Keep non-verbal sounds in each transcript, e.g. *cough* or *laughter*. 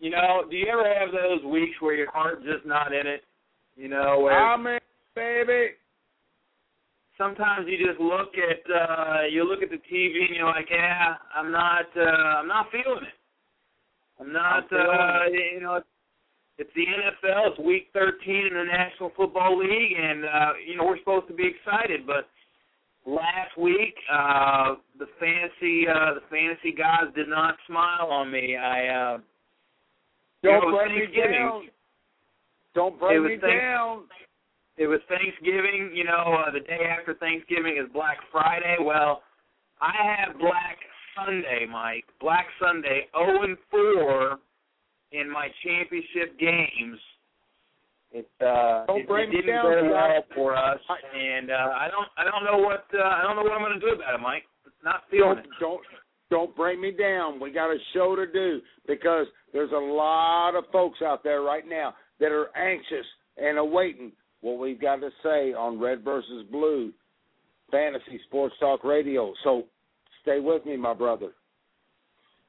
You know, do you ever have those weeks where your heart's just not in it? You know, where I'm baby. sometimes you just look at uh you look at the TV and you're like, yeah, I'm not uh I'm not feeling it. I'm not I'm uh you know it's the NFL, it's week 13 in the National Football League and uh you know we're supposed to be excited, but last week uh the fantasy uh the fantasy guys did not smile on me. I uh Don't it was break me Thanksgiving. down. Don't was me down. it was Thanksgiving. You know, uh, the day after Thanksgiving is Black Friday. Well, I have Black Sunday, Mike. Black Sunday, 0 and 4 in my championship games. It uh, Don't it, bring it didn't down, go well for us, and uh, I don't I don't know what uh, I don't know what I'm going to do about it, Mike. Not feeling Don't it. don't don't bring me down. We got a show to do because there's a lot of folks out there right now that are anxious and awaiting what we've got to say on Red versus Blue Fantasy Sports Talk Radio. So stay with me, my brother.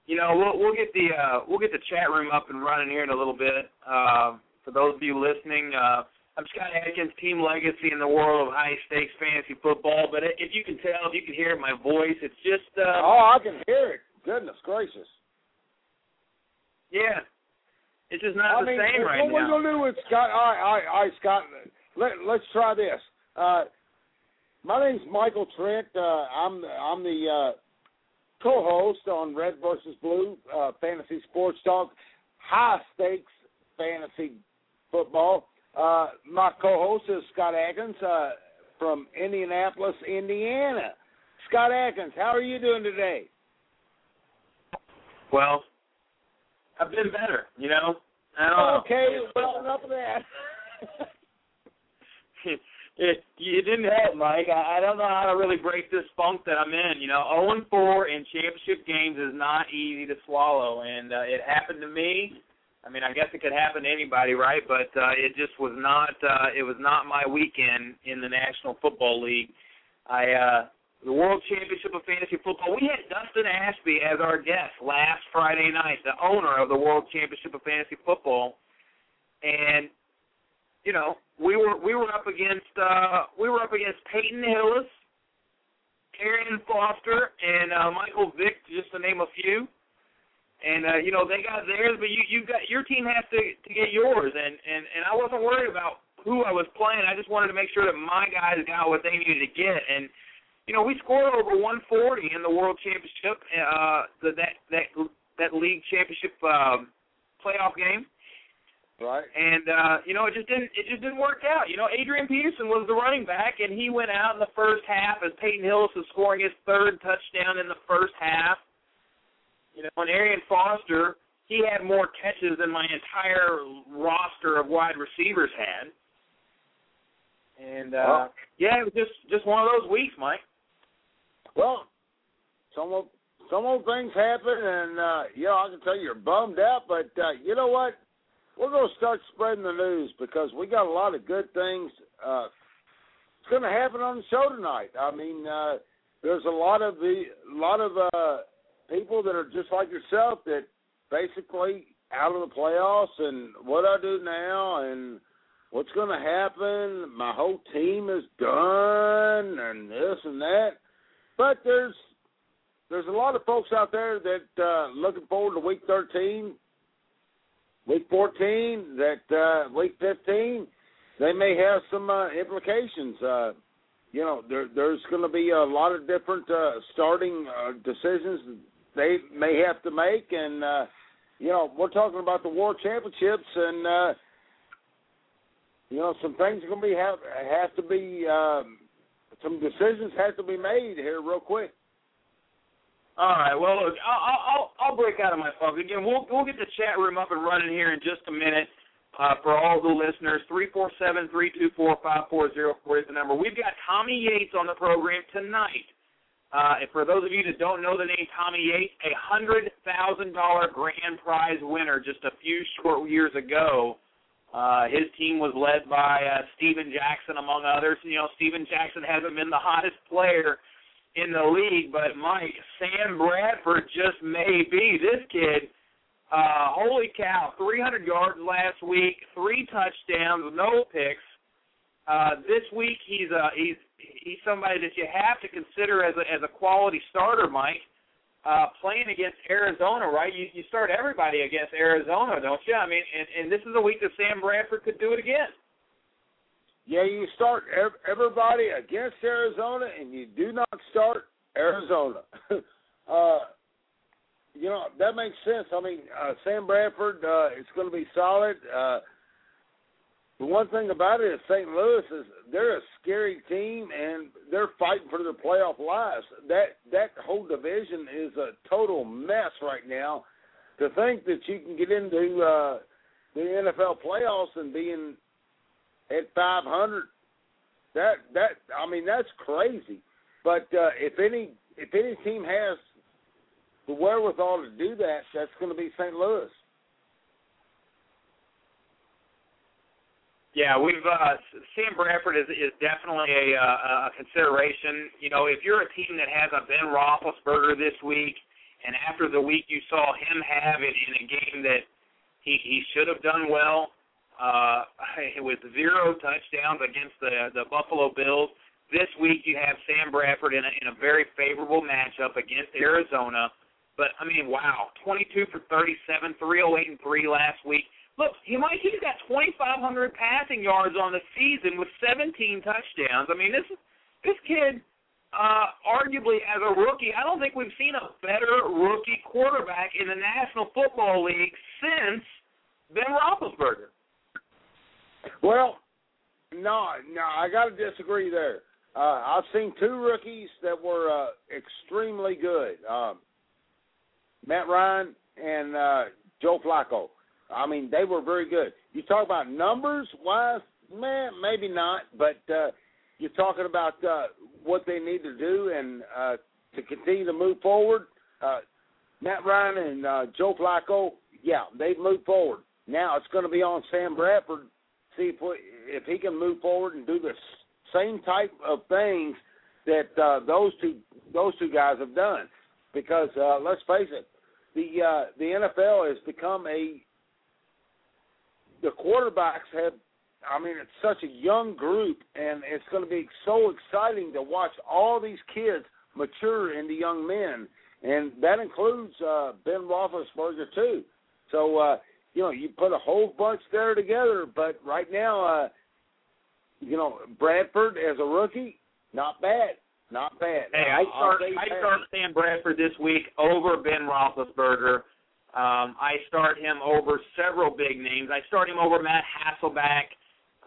You know, we'll we'll get the uh we'll get the chat room up and running here in a little bit. Uh for those of you listening, uh I'm Scott Atkins, Team Legacy in the world of high stakes fantasy football. But if you can tell, if you can hear my voice, it's just uh Oh, I can hear it. Goodness gracious. yeah. It's just not I the mean, same what right we're gonna do with Scott? All right, all right, all right, Scott. Let, let's try this. Uh, my name's Michael Trent. Uh, I'm I'm the uh, co-host on Red versus Blue uh, Fantasy Sports Talk, high stakes fantasy football. Uh, my co-host is Scott Atkins uh, from Indianapolis, Indiana. Scott Atkins, how are you doing today? Well, I've been better, you know. I don't know. Okay, well enough of that. *laughs* it you didn't help, Mike. I, I don't know how to really break this funk that I'm in. You know, 0 and 4 in championship games is not easy to swallow, and uh, it happened to me. I mean, I guess it could happen to anybody, right? But uh, it just was not. Uh, it was not my weekend in the National Football League. I uh, the World Championship of Fantasy Football. We had Dustin Ashby as our guest last Friday night, the owner of the World Championship of Fantasy Football, and you know we were we were up against uh, we were up against Peyton Hillis, Arian Foster, and uh, Michael Vick, just to name a few. And uh, you know they got theirs, but you you got your team has to to get yours, and and and I wasn't worried about who I was playing. I just wanted to make sure that my guys got what they needed to get, and you know, we scored over 140 in the World Championship, uh, the, that that that league championship um, playoff game, right. and uh, you know, it just didn't it just didn't work out. You know, Adrian Peterson was the running back, and he went out in the first half as Peyton Hillis was scoring his third touchdown in the first half. You know, and Arian Foster, he had more catches than my entire roster of wide receivers had. And uh Well- yeah, it was just just one of those weeks, Mike. Well, some of some old things happen, and uh, you know I can tell you you're bummed out, but uh, you know what? We're going to start spreading the news because we got a lot of good things. Uh, it's going to happen on the show tonight. I mean, uh, there's a lot of the lot of uh, people that are just like yourself that basically out of the playoffs and what I do now and what's going to happen. My whole team is done and this and that. But there's there's a lot of folks out there that uh looking forward to week 13, week 14, that uh week 15 they may have some uh, implications uh you know there there's going to be a lot of different uh starting uh, decisions they may have to make and uh you know we're talking about the world championships and uh you know, some things are going to be have have to be um, some decisions have to be made here real quick. All right. Well, look, I'll I'll, I'll break out of my funk again. We'll we'll get the chat room up and running here in just a minute. Uh, for all the listeners, three four seven three two four five four zero four is the number. We've got Tommy Yates on the program tonight. Uh, and for those of you that don't know the name Tommy Yates, a hundred thousand dollar grand prize winner just a few short years ago. Uh, his team was led by uh, Steven Jackson, among others. You know, Steven Jackson hasn't been the hottest player in the league, but Mike Sam Bradford just may be this kid. Uh, holy cow! 300 yards last week, three touchdowns, no picks. Uh, this week he's uh, he's he's somebody that you have to consider as a as a quality starter, Mike. Uh, playing against Arizona, right? You you start everybody against Arizona, don't you? I mean, and, and this is a week that Sam Bradford could do it again. Yeah, you start everybody against Arizona, and you do not start Arizona. *laughs* uh, you know that makes sense. I mean, uh, Sam Bradford uh, is going to be solid. Uh, the one thing about it is St. Louis is they're a scary team and they're fighting for their playoff lives. That that whole division is a total mess right now. To think that you can get into uh, the NFL playoffs and being at 500. That that I mean that's crazy. But uh, if any if any team has the wherewithal to do that, that's going to be St. Louis. Yeah, we've uh, Sam Bradford is is definitely a, uh, a consideration. You know, if you're a team that has a Ben Roethlisberger this week, and after the week you saw him have it in a game that he he should have done well, uh, *laughs* with zero touchdowns against the the Buffalo Bills. This week you have Sam Bradford in a, in a very favorable matchup against Arizona. But I mean, wow, 22 for 37, 308 and three last week. Look, he might he's got 2,500 passing yards on the season with 17 touchdowns. I mean, this this kid, uh, arguably as a rookie, I don't think we've seen a better rookie quarterback in the National Football League since Ben Roethlisberger. Well, no, no, I got to disagree there. Uh, I've seen two rookies that were uh, extremely good. Um, Matt Ryan and uh, Joe Flacco. I mean, they were very good. You talk about numbers wise, man, maybe not, but uh, you're talking about uh, what they need to do and uh, to continue to move forward. Uh, Matt Ryan and uh, Joe Flacco, yeah, they've moved forward. Now it's going to be on Sam Bradford see if we, if he can move forward and do the same type of things that uh, those two those two guys have done. Because uh, let's face it, the uh, the NFL has become a the quarterbacks have. I mean, it's such a young group, and it's going to be so exciting to watch all these kids mature into young men, and that includes uh, Ben Roethlisberger too. So uh, you know, you put a whole bunch there together. But right now, uh, you know, Bradford as a rookie, not bad, not bad. Hey, I start I start Sam Bradford this week over Ben Roethlisberger. Um, I start him over several big names. I start him over Matt Hasselbeck.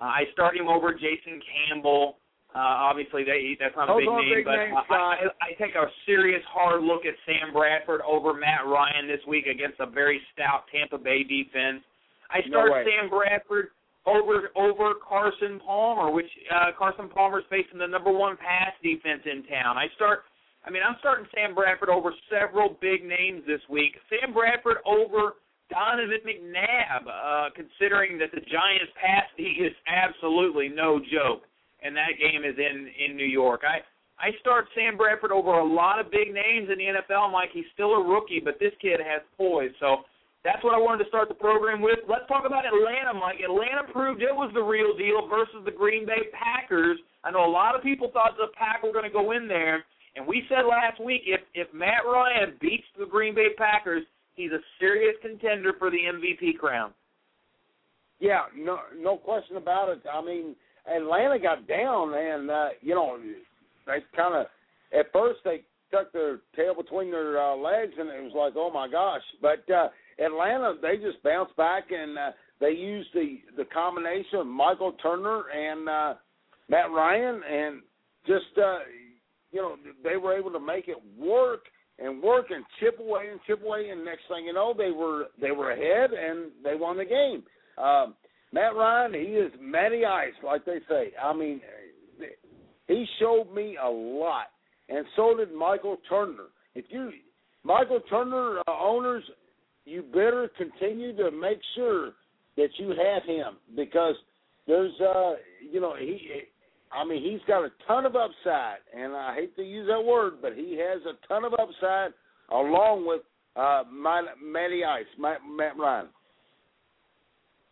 Uh, I start him over Jason Campbell. Uh, obviously, they, that's not Those a big name, big but names, I, I, I take a serious hard look at Sam Bradford over Matt Ryan this week against a very stout Tampa Bay defense. I start no Sam Bradford over over Carson Palmer, which uh, Carson Palmer's facing the number one pass defense in town. I start. I mean, I'm starting Sam Bradford over several big names this week. Sam Bradford over Donovan McNabb, uh, considering that the Giants' pass D *laughs* is absolutely no joke and that game is in in New York. I I start Sam Bradford over a lot of big names in the NFL. Mike, he's still a rookie, but this kid has poise. So that's what I wanted to start the program with. Let's talk about Atlanta, Mike. Atlanta proved it was the real deal versus the Green Bay Packers. I know a lot of people thought the Pack were going to go in there, and we said last week if if Matt Ryan beats the Green Bay Packers, he's a serious contender for the MVP crown. Yeah, no no question about it. I mean Atlanta got down, and uh, you know they kind of at first they tucked their tail between their uh, legs, and it was like, oh my gosh. But uh, Atlanta, they just bounced back, and uh, they used the the combination of Michael Turner and uh, Matt Ryan, and just uh, you know they were able to make it work and work and chip away and chip away, and next thing you know, they were they were ahead and they won the game. Um, Matt Ryan, he is Matty Ice, like they say. I mean, he showed me a lot, and so did Michael Turner. If you Michael Turner uh, owners, you better continue to make sure that you have him because there's uh you know he I mean he's got a ton of upside and I hate to use that word but he has a ton of upside along with uh Matty Ice Matt, Matt Ryan.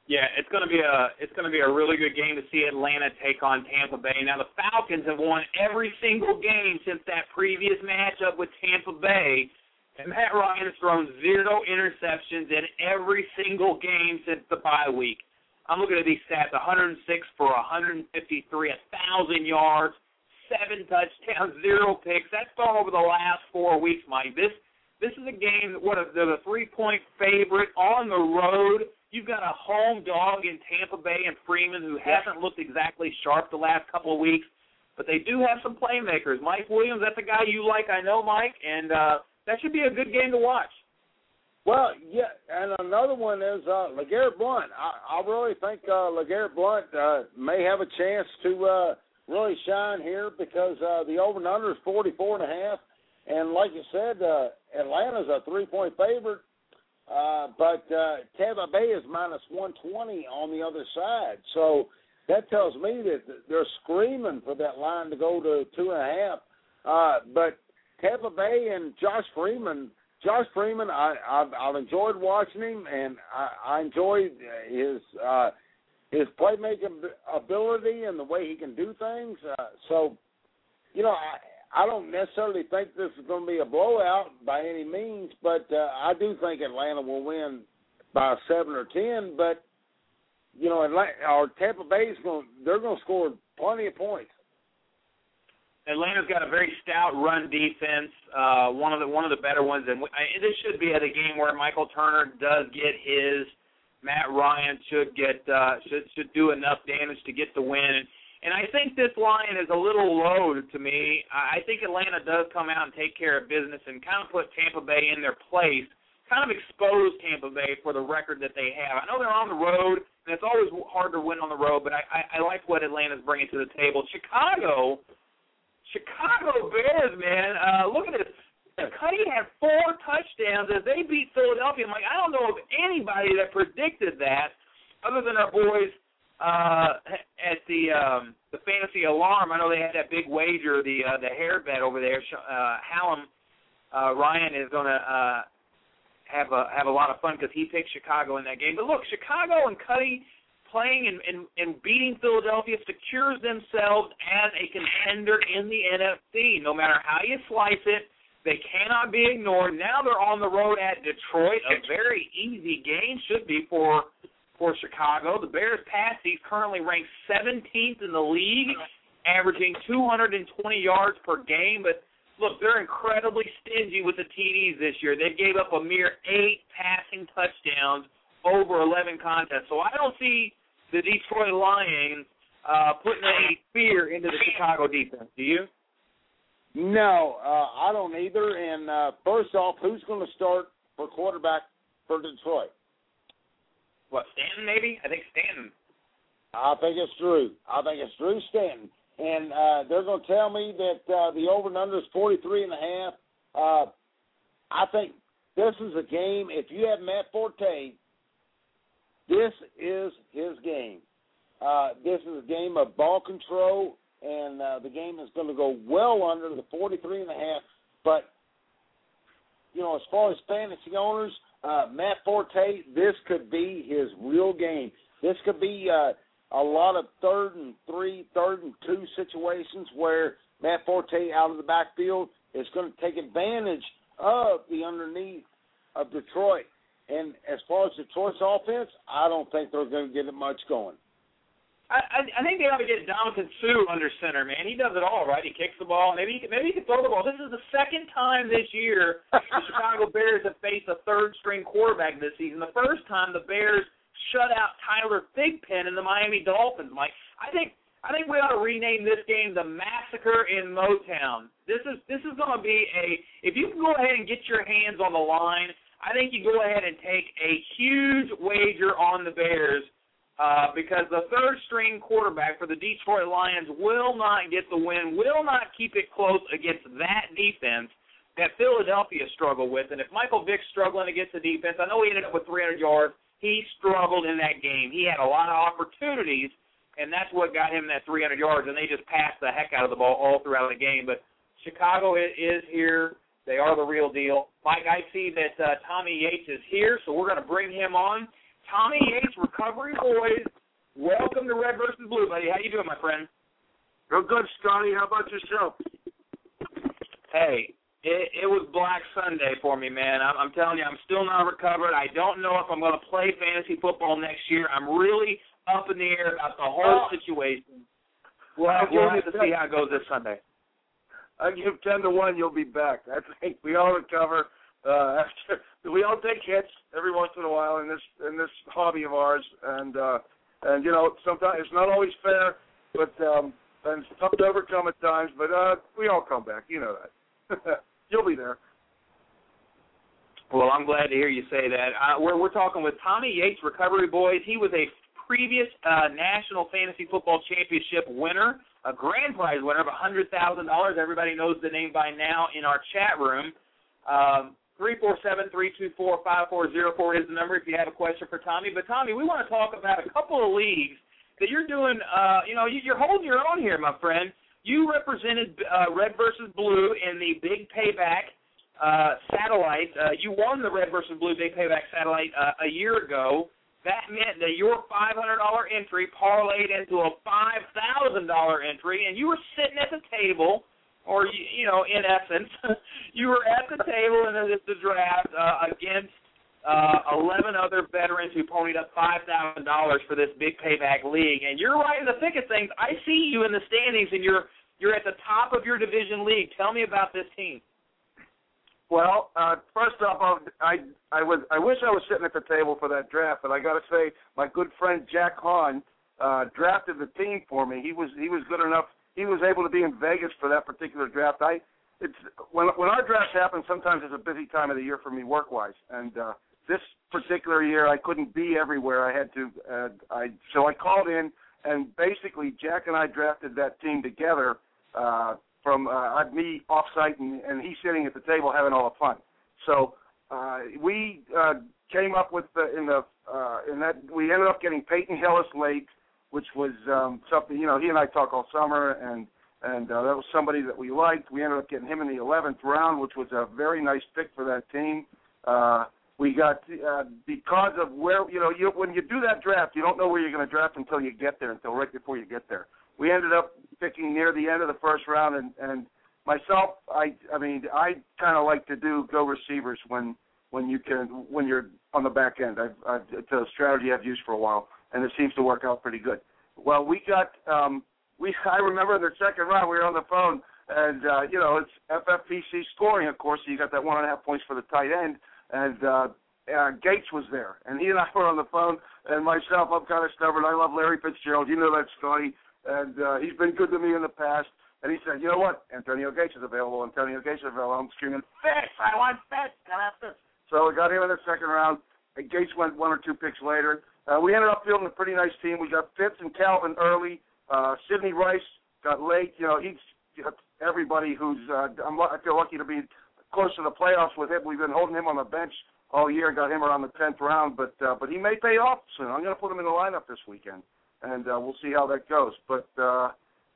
Yeah, it's going to be a it's going to be a really good game to see Atlanta take on Tampa Bay. Now the Falcons have won every single game since that previous matchup with Tampa Bay, and Matt Ryan has thrown zero interceptions in every single game since the bye week. I'm looking at these stats: 106 for 153, a thousand yards, seven touchdowns, *laughs* zero picks. That's gone over the last four weeks, Mike. This this is a game that what a, they're a three point favorite on the road You've got a home dog in Tampa Bay and Freeman who hasn't looked exactly sharp the last couple of weeks, but they do have some playmakers. Mike Williams, that's a guy you like, I know, Mike, and uh, that should be a good game to watch. Well, yeah, and another one is uh, LeGarrette Blount. I, I really think uh, LeGarrette Blount uh, may have a chance to uh, really shine here because uh, the over and under is forty four and a half, and like you said, uh, Atlanta's a three point favorite. Uh, but uh, Tampa Bay is minus 120 on the other side. So that tells me that they're screaming for that line to go to two and a half. Uh, but Tampa Bay and Josh Freeman, Josh Freeman, I, I've, I've enjoyed watching him, and I, I enjoyed his uh, his playmaking ability and the way he can do things. Uh, so, you know, I, I don't necessarily think this is going to be a blowout by any means, but uh, I do think Atlanta will win by seven or ten. But you know, Atlanta or Tampa Bay is going they're going to score plenty of points. Atlanta's got a very stout run defense, uh, one of the one of the better ones, and this should be at a game where Michael Turner does get his. Matt Ryan should get uh, should should do enough damage to get the win. And I think this line is a little low to me. I think Atlanta does come out and take care of business and kind of put Tampa Bay in their place, kind of expose Tampa Bay for the record that they have. I know they're on the road, and it's always hard to win on the road, but I, I, I like what Atlanta's bringing to the table. Chicago, Chicago Bears, man, uh, look at this. Cuddy had four touchdowns as they beat Philadelphia. I'm like, I don't know of anybody that predicted that other than our boys – uh, at the um, the fantasy alarm, I know they had that big wager, the uh, the hair bet over there. Uh, Hallam uh, Ryan is going to uh, have a have a lot of fun because he picked Chicago in that game. But look, Chicago and Cuddy playing and, and, and beating Philadelphia secures themselves as a contender in the NFC. No matter how you slice it, they cannot be ignored. Now they're on the road at Detroit, a very easy game should be for for Chicago. The Bears pass he's currently ranked 17th in the league, averaging 220 yards per game. But look, they're incredibly stingy with the TDs this year. They gave up a mere eight passing touchdowns over 11 contests. So I don't see the Detroit Lions uh, putting any fear into the Chicago defense. Do you? No, uh, I don't either. And uh, first off, who's going to start for quarterback for Detroit? what Stanton maybe? I think Stanton. I think it's Drew. I think it's Drew Stanton, and uh, they're going to tell me that uh, the over and under is forty three and a half. Uh, I think this is a game. If you have Matt Forte, this is his game. Uh, this is a game of ball control, and uh, the game is going to go well under the forty three and a half. But you know, as far as fantasy owners, uh, Matt Forte, this could be his real game. This could be uh, a lot of third and three, third and two situations where Matt Forte out of the backfield is going to take advantage of the underneath of Detroit. And as far as Detroit's offense, I don't think they're going to get it much going. I, I think they ought to get Ndamukong Suh under center, man. He does it all, right? He kicks the ball. Maybe he can, maybe he can throw the ball. This is the second time this year the *laughs* Chicago Bears have faced a third string quarterback this season. The first time the Bears shut out Tyler Thigpen and the Miami Dolphins, Mike. I think I think we ought to rename this game the Massacre in Motown. This is this is going to be a if you can go ahead and get your hands on the line, I think you go ahead and take a huge wager on the Bears uh, because the third string quarterback for the Detroit Lions will not get the win, will not keep it close against that defense that Philadelphia struggled with. And if Michael Vick's struggling against the defense, I know he ended up with 300 yards. He struggled in that game. He had a lot of opportunities and that's what got him that 300 yards. And they just passed the heck out of the ball all throughout the game. But Chicago is here. They are the real deal. Mike, I see that uh, Tommy Yates is here, so we're going to bring him on. Tommy Yates, Recovery Boys, welcome to Red versus Blue, buddy. How you doing, my friend? Real good, Scotty. How about yourself? Hey, it, it was Black Sunday for me, man. I'm, I'm telling you, I'm still not recovered. I don't know if I'm going to play fantasy football next year. I'm really up in the air about the whole oh. situation. We'll have, we'll have to see how it goes this Sunday. I give ten to one you'll be back. *laughs* I think we all recover. Uh, *laughs* after we all take hits every once in a while in this in this hobby of ours, and uh, and you know sometimes it's not always fair, but um, and it's tough to overcome at times. But uh, we all come back. You know that. *laughs* you'll be there. Well, I'm glad to hear you say that. Uh, we're we're talking with Tommy Yates, Recovery Boys. He was a previous uh, National Fantasy Football Championship winner, a grand prize winner of $100,000. Everybody knows the name by now in our chat room. Um, 347-324-5404 is the number if you have a question for Tommy. But, Tommy, we want to talk about a couple of leagues that you're doing, uh, you know, you're holding your own here, my friend. You represented uh, Red versus Blue in the Big Payback uh, Satellite. Uh, you won the Red versus Blue Big Payback Satellite uh, a year ago that meant that your $500 entry parlayed into a $5,000 entry, and you were sitting at the table, or you, you know, in essence, *laughs* you were at the table in the, the draft uh, against uh, 11 other veterans who ponied up $5,000 for this big payback league, and you're right in the thick of things. I see you in the standings, and you're you're at the top of your division league. Tell me about this team. Well, uh, first off, I I was I wish I was sitting at the table for that draft, but I got to say, my good friend Jack Hahn uh, drafted the team for me. He was he was good enough. He was able to be in Vegas for that particular draft. I it's when when our drafts happen, sometimes it's a busy time of the year for me work wise, and uh, this particular year I couldn't be everywhere. I had to. Uh, I so I called in, and basically Jack and I drafted that team together. Uh, from uh, me offsite and, and he's sitting at the table having all the fun. So uh, we uh, came up with the, in the uh, in that we ended up getting Peyton Hillis late, which was um, something you know he and I talk all summer and and uh, that was somebody that we liked. We ended up getting him in the 11th round, which was a very nice pick for that team. Uh, we got uh, because of where you know you when you do that draft, you don't know where you're going to draft until you get there, until right before you get there we ended up picking near the end of the first round, and and myself, I I mean, I kind of like to do go receivers when when you can when you're on the back end. I've, I've it's a strategy I've used for a while, and it seems to work out pretty good. Well, we got um, we *laughs* I remember in the second round we were on the phone, and uh, you know it's FFPC scoring, of course. So you got that one and a half points for the tight end, and uh, uh, Gates was there, and he and I were on the phone. And myself, I'm kind of stubborn. I love Larry Fitzgerald. You know that, Scotty and uh, he's been good to me in the past. And he said, you know what? Antonio Gates is available. Antonio Gates is available. I'm screaming, Fitz! I want Fitz! I have Fitz? So we got him in the second round. And Gates went one or two picks later. Uh, we ended up fielding a pretty nice team. We got Fitz and Calvin early. Uh, Sidney Rice got late. You know, he's got everybody who's. Uh, I'm, I feel lucky to be close to the playoffs with him. We've been holding him on the bench all year. Got him around the tenth round, but uh, but he may pay off soon. I'm going to put him in the lineup this weekend and uh, we'll see how that goes. But uh,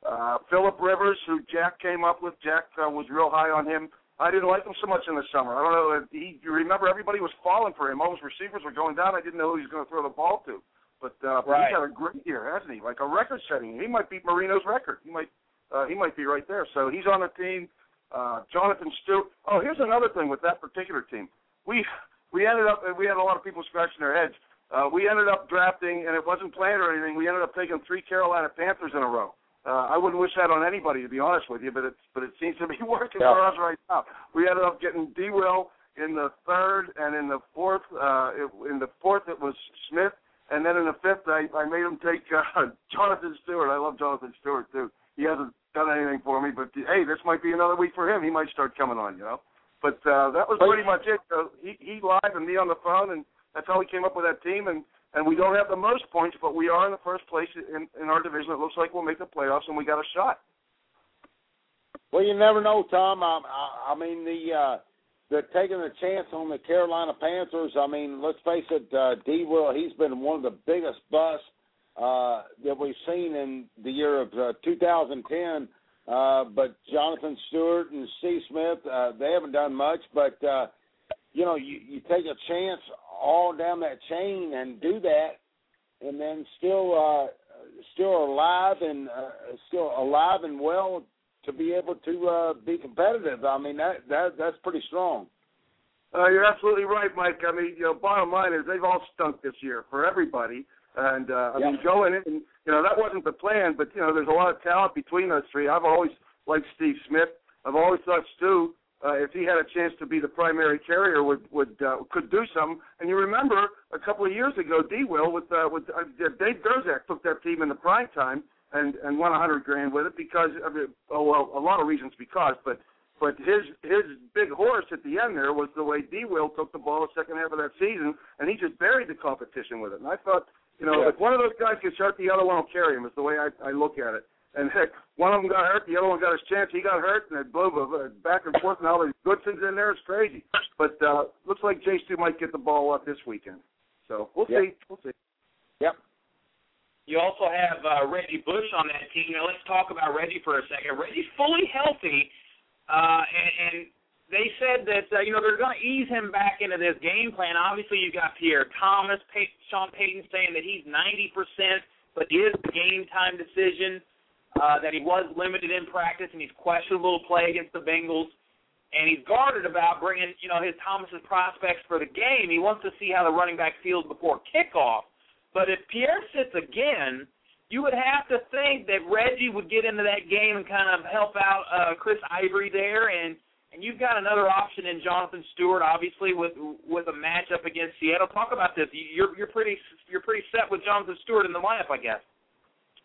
uh, Philip Rivers, who Jack came up with, Jack uh, was real high on him. I didn't like him so much in the summer. I don't know. He, you remember everybody was falling for him. All his receivers were going down. I didn't know who he was going to throw the ball to. But, uh, but he's had a great year, hasn't he? Like a record setting. He might beat Marino's record. He might uh, he might be right there. So he's on the team. Uh, Jonathan Stewart. Oh, here's another thing with that particular team. We we ended up we had a lot of people scratching their heads uh, we ended up drafting, and it wasn't planned or anything. We ended up taking three Carolina Panthers in a row. Uh, I wouldn't wish that on anybody, to be honest with you, but it's but it seems to be *laughs* working yeah. for us right now. We ended up getting D. Will in the third, and in the fourth, uh, it, in the fourth it was Smith, and then in the fifth, I I made him take uh, *laughs* Jonathan Stewart. I love Jonathan Stewart too. He hasn't done anything for me, but hey, this might be another week for him. He might start coming on, you know. But uh, that was pretty much it. So he he live and me on the phone, and that's how we came up with that team. And and we don't have the most points, but we are in the first place in in our division. It looks like we'll make the playoffs, and we got a shot. Well, you never know, Tom. I, I, I mean the. uh they're taking a chance on the Carolina Panthers. I mean, let's face it, uh, D. Will he's been one of the biggest busts uh, that we've seen in the year of uh, 2010. Uh, but Jonathan Stewart and Steve Smith, uh, they haven't done much. But uh, you know, you, you take a chance all down that chain and do that, and then still uh, still alive and uh, still alive and well to be able to uh, be competitive. I mean that that that's pretty strong. Uh, you're absolutely right, Mike. I mean, you know, bottom line is they've all stunk this year for everybody. And uh, I yeah. mean, going in, you know, that wasn't the plan, but you know, there's a lot of talent between those three. I've always liked Steve Smith. I've always thought Stu, uh, if he had a chance to be the primary carrier, would would uh, could do something. And you remember a couple of years ago, D. Will with uh, with uh, Dave Gerczak took that team in the prime time and and won a hundred grand with it because of it, oh well, a lot of reasons because, but but his his big horse at the end there was the way D. Will took the ball the second half of that season, and he just buried the competition with it. And I thought you know, yeah. if one of those guys gets hurt, the other one will carry him. Is the way I, I look at it. And heck, one of them got hurt, the other one got his chance. He got hurt, and it blew back and forth. And all these Goodsons in there, it's crazy. But uh, looks like J Stu might get the ball up this weekend. So we'll yep. see. We'll see. Yep. You also have uh, Reggie Bush on that team. Now let's talk about Reggie for a second. Reggie's fully healthy, uh, and, and they said that uh, you know they're going to ease him back into this game plan. Obviously, you got Pierre Thomas, Pey- Sean Payton saying that he's 90 percent, but is the game time decision. Uh, that he was limited in practice and he's questionable to play against the Bengals, and he's guarded about bringing you know his Thomas's prospects for the game. He wants to see how the running back feels before kickoff. But if Pierre sits again, you would have to think that Reggie would get into that game and kind of help out uh, Chris Ivory there and and you've got another option in Jonathan Stewart, obviously with with a matchup against Seattle. Talk about this. You're you're pretty you're pretty set with Jonathan Stewart in the lineup, I guess.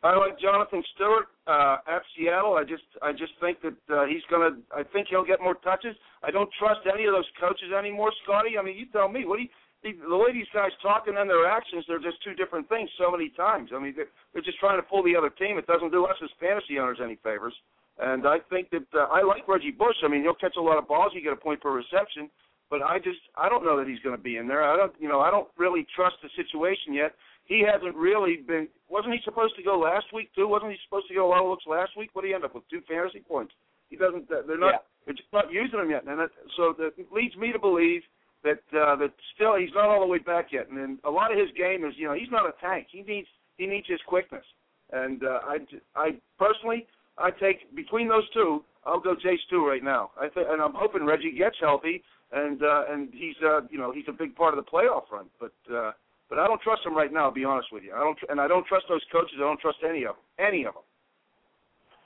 I like Jonathan Stewart uh, at Seattle. I just I just think that uh, he's gonna. I think he'll get more touches. I don't trust any of those coaches anymore, Scotty. I mean, you tell me. What do you? The way these guys talk and then their actions, they're just two different things so many times. I mean, they're, they're just trying to fool the other team. It doesn't do us as fantasy owners any favors. And I think that uh, I like Reggie Bush. I mean, he'll catch a lot of balls. He get a point per reception. But I just I don't know that he's going to be in there. I don't you know I don't really trust the situation yet. He hasn't really been. Wasn't he supposed to go last week too? Wasn't he supposed to go well looks last week? What did he end up with? Two fantasy points. He doesn't. They're not. Yeah. They're just not using him yet. And that, so that leads me to believe that uh, that still he's not all the way back yet. And then a lot of his game is you know he's not a tank. He needs he needs his quickness. And uh, I I personally I take between those two, I'll go J Stu right now. I think, and I'm hoping Reggie gets healthy, and uh, and he's uh, you know he's a big part of the playoff run. But uh, but I don't trust him right now. To be honest with you, I don't, and I don't trust those coaches. I don't trust any of them. Any of them.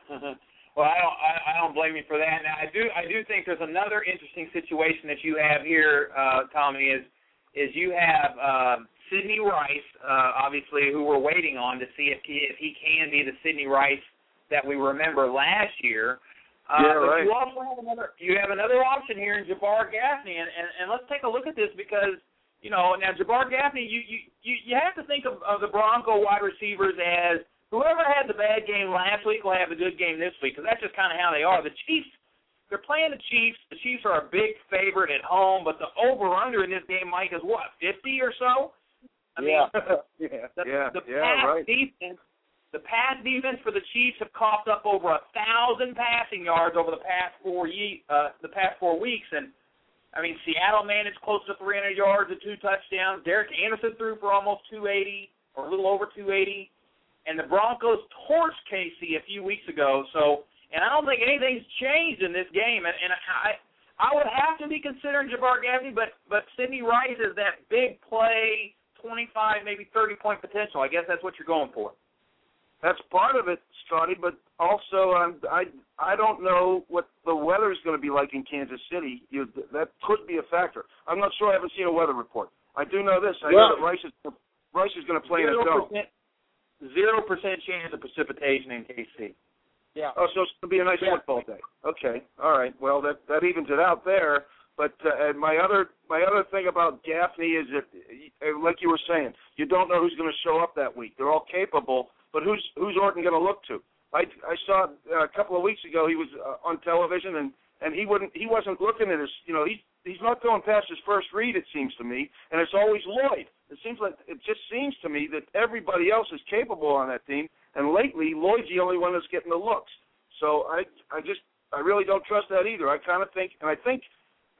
*laughs* well, I don't I, I don't blame you for that. Now I do I do think there's another interesting situation that you have here, uh, Tommy. Is is you have uh, Sidney Rice, uh, obviously, who we're waiting on to see if he if he can be the Sidney Rice that we remember last year. Uh, yeah, but right. you also have another you have another option here in Jabar Gaffney, and, and, and let's take a look at this because you know now Jabar Gaffney, you you you, you have to think of, of the Bronco wide receivers as whoever had the bad game last week will have a good game this week because that's just kind of how they are. The Chiefs, they're playing the Chiefs. The Chiefs are a big favorite at home, but the over under in this game, Mike, is what fifty or so. I mean, yeah, *laughs* yeah, the, yeah, the yeah, pass right. defense the pass defense for the Chiefs have coughed up over a thousand passing yards over the past four ye- uh, the past four weeks, and I mean Seattle managed close to 300 yards and two touchdowns. Derek Anderson threw for almost 280 or a little over 280, and the Broncos torched KC a few weeks ago. So, and I don't think anything's changed in this game. And, and I I would have to be considering Jabar Gaffney, but but Sidney Rice is that big play, 25 maybe 30 point potential. I guess that's what you're going for. That's part of it, Scotty. But also, um, I I don't know what the weather is going to be like in Kansas City. You, that could be a factor. I'm not sure. I haven't seen a weather report. I do know this. I well, know that Rice is Rice is going to play in a dome. Zero percent chance of precipitation in KC. Yeah. Oh, so it's going to be a nice Yeah. football day. Okay, all right. Well, that that evens it out there. But uh, and my other my other thing about Gaffney is that, uh, like you were saying, you don't know who's going to show up that week. They're all capable, but who's who's Orton going to look to? I I saw uh, a couple of weeks ago he was uh, on television and and he wouldn't he wasn't looking at his you know he's he's not going past his first read it seems to me and it's always Lloyd. It seems like it just seems to me that everybody else is capable on that team and lately Lloyd's the only one that's getting the looks. So I I just I really don't trust that either. I kind of think and I think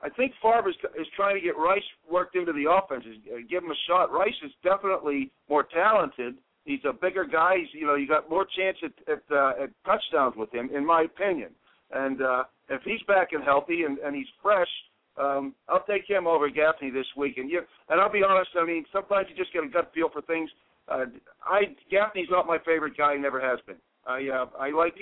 I think Favre is, is trying to get Rice worked into the offense, uh, give him a shot. Rice is definitely more talented. He's a bigger guy. He's you know you got more chance at at, uh, at touchdowns with him, in my opinion. And uh, if he's back and healthy and, and he's fresh, um, I'll take him over Gaffney this week. And you and I'll be honest. I mean, sometimes you just get a gut feel for things. Uh, I Gaffney's not my favorite guy. He never has been. I uh, I like.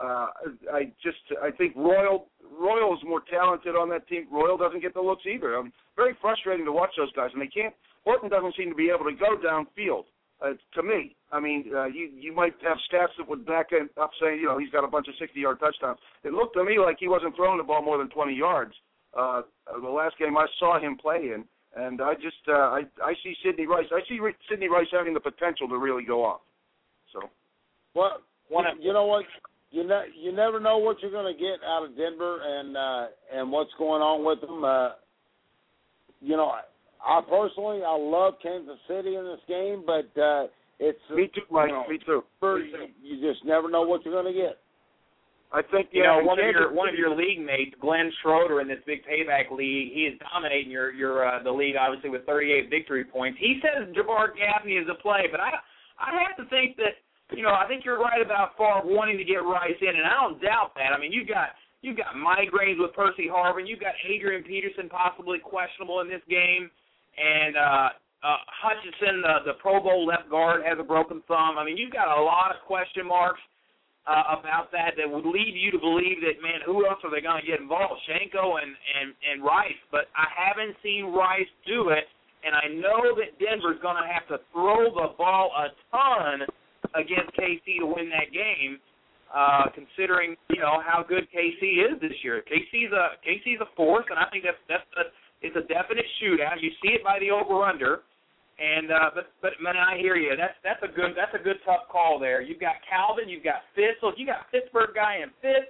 Uh, I just I think Royal Royal is more talented on that team. Royal doesn't get the looks either. I mean, very frustrating to watch those guys, and they can't. Orton doesn't seem to be able to go downfield. Uh, to me, I mean, uh, you you might have stats that would back it up saying you know he's got a bunch of 60-yard touchdowns. It looked to me like he wasn't throwing the ball more than 20 yards. Uh, the last game I saw him play in, and I just uh, I I see Sidney Rice. I see Ri- Sidney Rice having the potential to really go off. So Well, One you, you know what? You ne- you never know what you're going to get out of Denver and uh, and what's going on with them. Uh, you know, I, personally I love Kansas City in this game, but uh, it's me too, Mike. you know, me too. you, you just never know what you're going to get. I think You yeah, know, one of your one of your league mates, Glenn Schroeder, in this big payback league, he is dominating your your uh, the league obviously with 38 victory points. He says Jabar Gaffney is a play, but I I have to think that you know I think you're right about Favre wanting to get Rice in, and I don't doubt that. I mean, you got you got migraines with Percy Harvin, you got Adrian Peterson possibly questionable in this game, and uh, uh, Hutchinson, the the Pro Bowl left guard, has a broken thumb. I mean, you've got a lot of question marks uh, about that that would lead you to believe that man, who else are they going to get involved? Shiancoe and and and Rice, but I haven't seen Rice do it, and I know that Denver's going to have to throw the ball a ton against KC to win that game. Uh, considering you know how good KC is this year, KC's a KC's a force, and I think that's that's a, it's a definite shootout. You see it by the over under. And uh, but but man, I hear you. That's that's a good that's a good tough call there. You've got Calvin, you've got Fitz. Look, you got Pittsburgh guy in Fitz.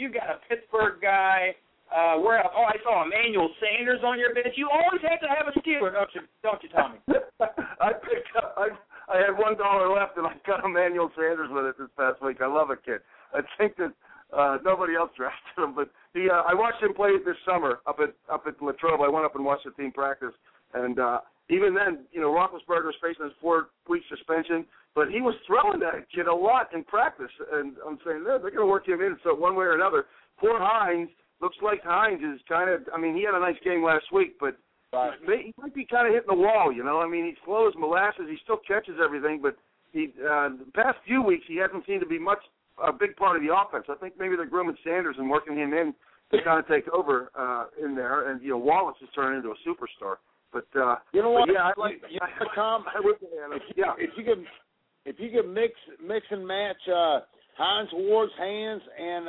You got a Pittsburgh guy. Uh, where else? Oh, I saw Emmanuel Sanders on your bench. You always have to have a Steeler, don't you? Don't you, Tommy? *laughs* I picked up. I I had one dollar left, and I got Emmanuel Sanders with it this past week. I love it, kid. I think that uh, nobody else drafted him, but he. Uh, I watched him play this summer up at up at Latrobe. I went up and watched the team practice, and uh, even then, you know, Roethlisberger was facing his four-week suspension, but he was throwing that kid a lot in practice, and I'm saying they're, they're going to work him in so one way or another. Poor Hines looks like Hines is kind of. I mean, he had a nice game last week, but Right. he might be kind of hitting the wall, you know. I mean, he's slow as molasses. He still catches everything, but he uh, the past few weeks he hasn't seemed to be much a big part of the offense. I think maybe they're grooming Sanders and working him in to kind of take over uh, in there, and you know Wallace is turning into a superstar. But uh, You know what? yeah, I like. You, you know, Tom, I would, if you, yeah. if you could if you could mix mix and match uh Hines Ward's hands and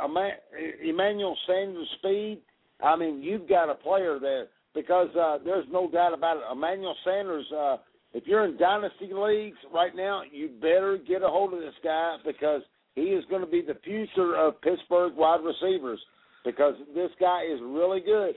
uhEma- Emmanuel Sanders' speed, I mean you've got a player there because uh there's no doubt about it. Emmanuel Sanders, uh if you're in dynasty leagues right now, you better get a hold of this guy because he is going to be the future of Pittsburgh wide receivers because this guy is really good.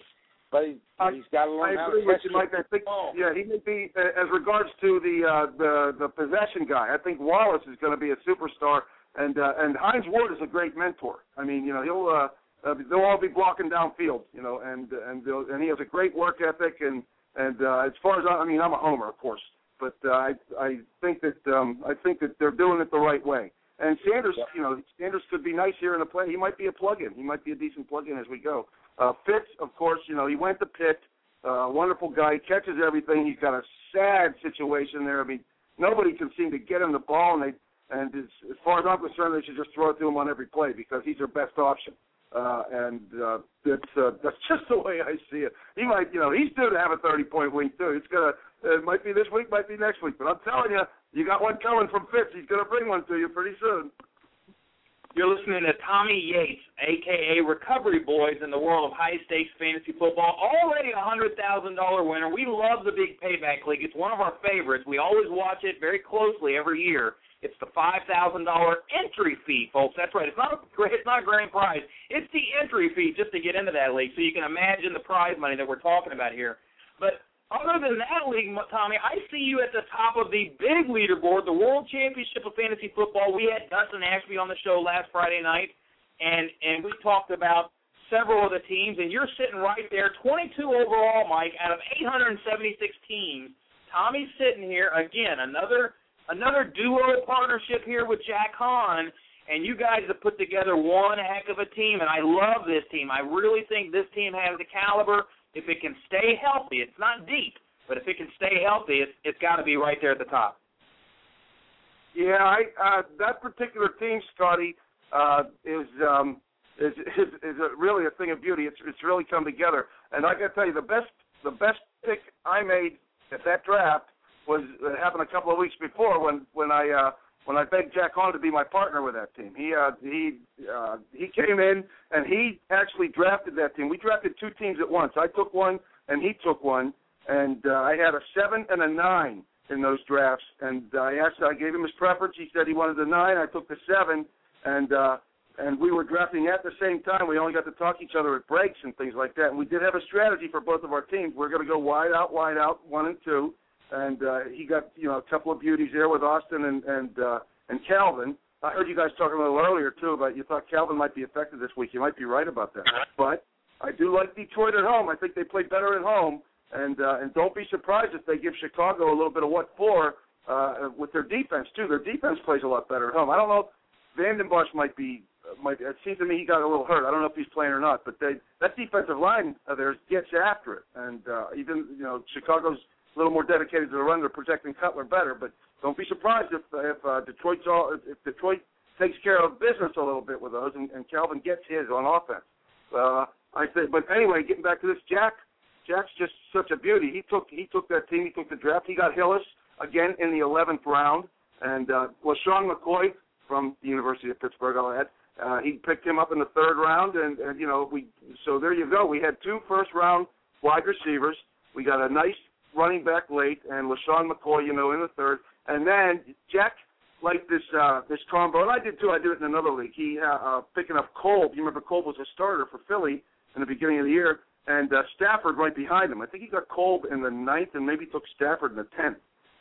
But he, I- he's got to learn I how agree to with catch you, the Mike. I think, ball. yeah, he may be uh, as regards to the uh, the the possession guy. I think Wallace is going to be a superstar, and uh, and Hines Ward is a great mentor. I mean, you know, he'll uh, uh, they'll all be blocking downfield, you know, and and and he has a great work ethic. And and uh, as far as I, I mean, I'm a homer, of course, but uh, I I think that um, I think that they're doing it the right way. And Sanders, Yeah. you know, Sanders could be nice here in the play. He might be a plug-in. He might be a decent plug-in as we go. Uh, Fitz, of course, you know, he went to Pitt. Uh, wonderful guy, He catches everything. He's got a sad situation there. I mean, nobody can seem to get him the ball, and they and as, as far as I'm concerned, they should just throw it to him on every play because he's their best option. Uh, and uh, that's uh, *laughs* that's just the way I see it. He might, you know, he's due to have a 30 point week too. It's gonna It might be this week, might be next week. But I'm telling you, you got one coming from Fitz. He's going to bring one to you pretty soon. You're listening to Tommy Yates, aka Recovery Boys, in the world of high stakes fantasy football. Already a hundred thousand dollar winner. We love the Big Payback League. It's one of our favorites. We always watch it very closely every year. It's the five thousand dollar entry fee, folks. That's right. It's not a it's not a grand prize. It's the entry fee just to get into that league. So you can imagine the prize money that we're talking about here. But other than that league, Tommy, I see you at the top of the big leaderboard, the World Championship of Fantasy Football. We had Dustin Ashby on the show last Friday night, and and we talked about several of the teams, and you're sitting right there, 22 overall, Mike, out of 876 teams. Tommy's sitting here again, another another duo partnership here with Jack Hahn, and you guys have put together one heck of a team, and I love this team. I really think this team has the caliber if it can stay healthy, it's not deep, but if it can stay healthy, it's it's got to be right there at the top. Yeah, I uh, that particular team, Scotty, uh, is um, is is, is a, really a thing of beauty. It's it's really come together, and I got to tell you, the best the best pick I made at that draft was it happened a couple of weeks before when when I uh, when I begged Jack Hahn to be my partner with that team. He uh, he uh, he came in and he actually drafted that team. We drafted two teams at once. I took one and he took one, and uh, I had a seven and a nine in those drafts. And uh, I asked, I gave him his preference. He said he wanted the nine. I took the seven, and uh, and we were drafting at the same time. We only got to talk each other at breaks and things like that. And we did have a strategy for both of our teams. We're going to go wide out, wide out, one and two and uh, he got you know a couple of beauties there with Austin and and uh, and Calvin. I heard you guys talking a little earlier too about you thought Calvin might be affected this week. You might be right about that, but I do like Detroit at home. I think they play better at home, and uh, and don't be surprised if they give Chicago a little bit of what for uh, with their defense too. Their defense plays a lot better at home. I don't know. Vanden Bosch might be might. It seems to me he got a little hurt. I don't know if he's playing or not, but they that defensive line of theirs gets after it, and uh, even you know Chicago's little more dedicated to the run. They're protecting Cutler better, but don't be surprised if if uh, Detroit's if Detroit takes care of business a little bit with those, and, and Calvin gets his on offense. Uh, I think, but anyway, getting back to this, Jack. Jack's just such a beauty. He took he took that team. He took the draft. He got Hillis again in the 11th round, and uh, LeSean McCoy from the University of Pittsburgh. I'll add. Uh, he picked him up in the third round, and, and you know we. So there you go. We had two first round wide receivers. We got a nice running back late, and LeSean McCoy, you know, in the third. And then Jack liked this uh, this combo, and I did too. I did it in another league. He uh, uh, picking up Kolb. You remember Kolb was a starter for Philly in the beginning of the year, and uh, Stafford right behind him. I think he got Kolb in the ninth, and maybe took Stafford in the tenth,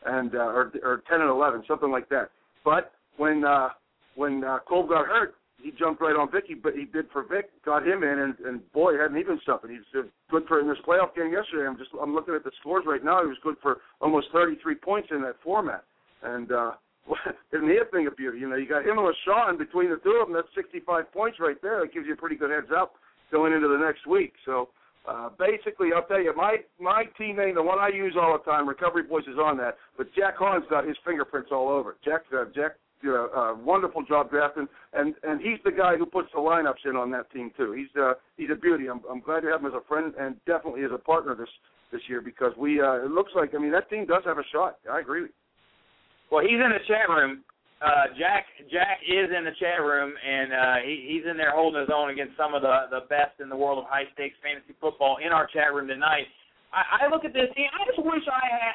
and uh, or or ten and eleven, something like that. But when uh, when uh, Kolb got hurt, he jumped right on Vicky, but he did for Vic, got him in, and, and boy, hadn't even something. He's good for in this playoff game yesterday. I'm just I'm looking at the scores right now. He was good for almost 33 points in that format, and uh, *laughs* isn't he a thing of beauty? You know, you got him and LeSean between the two of them. That's 65 points right there. That gives you a pretty good heads up going into the next week. So. Uh, basically, I'll tell you, my my team name, the one I use all the time, Recovery Boys is on that, but Jack Hahn's got his fingerprints all over. Jack uh, Jack did a, a wonderful job drafting, and and he's the guy who puts the lineups in on that team too. He's uh, he's a beauty. I'm I'm glad to have him as a friend and definitely as a partner this this year because we uh, it looks like I mean that team does have a shot. I agree. Well, he's in the chat room. Uh, Jack Jack is in the chat room and uh, he, he's in there holding his own against some of the the best in the world of high stakes fantasy football in our chat room tonight. I, I look at this team. I just wish I had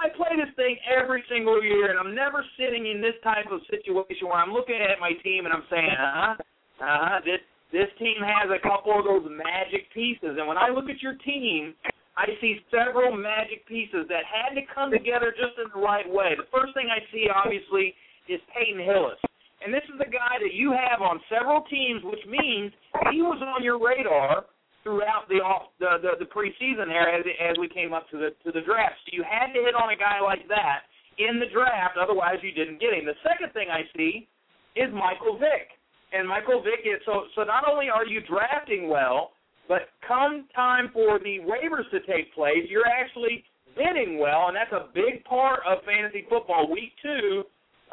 I play this thing every single year, and I'm never sitting in this type of situation where I'm looking at my team and I'm saying, uh huh, uh huh, this this team has a couple of those magic pieces. And when I look at your team, I see several magic pieces that had to come together just in the right way. The first thing I see, obviously, is Peyton Hillis. And this is a guy that you have on several teams, which means he was on your radar throughout the off the, the the preseason there as as we came up to the to the draft. So you had to hit on a guy like that in the draft, otherwise you didn't get him. The second thing I see is Michael Vick. And Michael Vick is so so not only are you drafting well, but come time for the waivers to take place, you're actually bidding well, and that's a big part of fantasy football. Week two,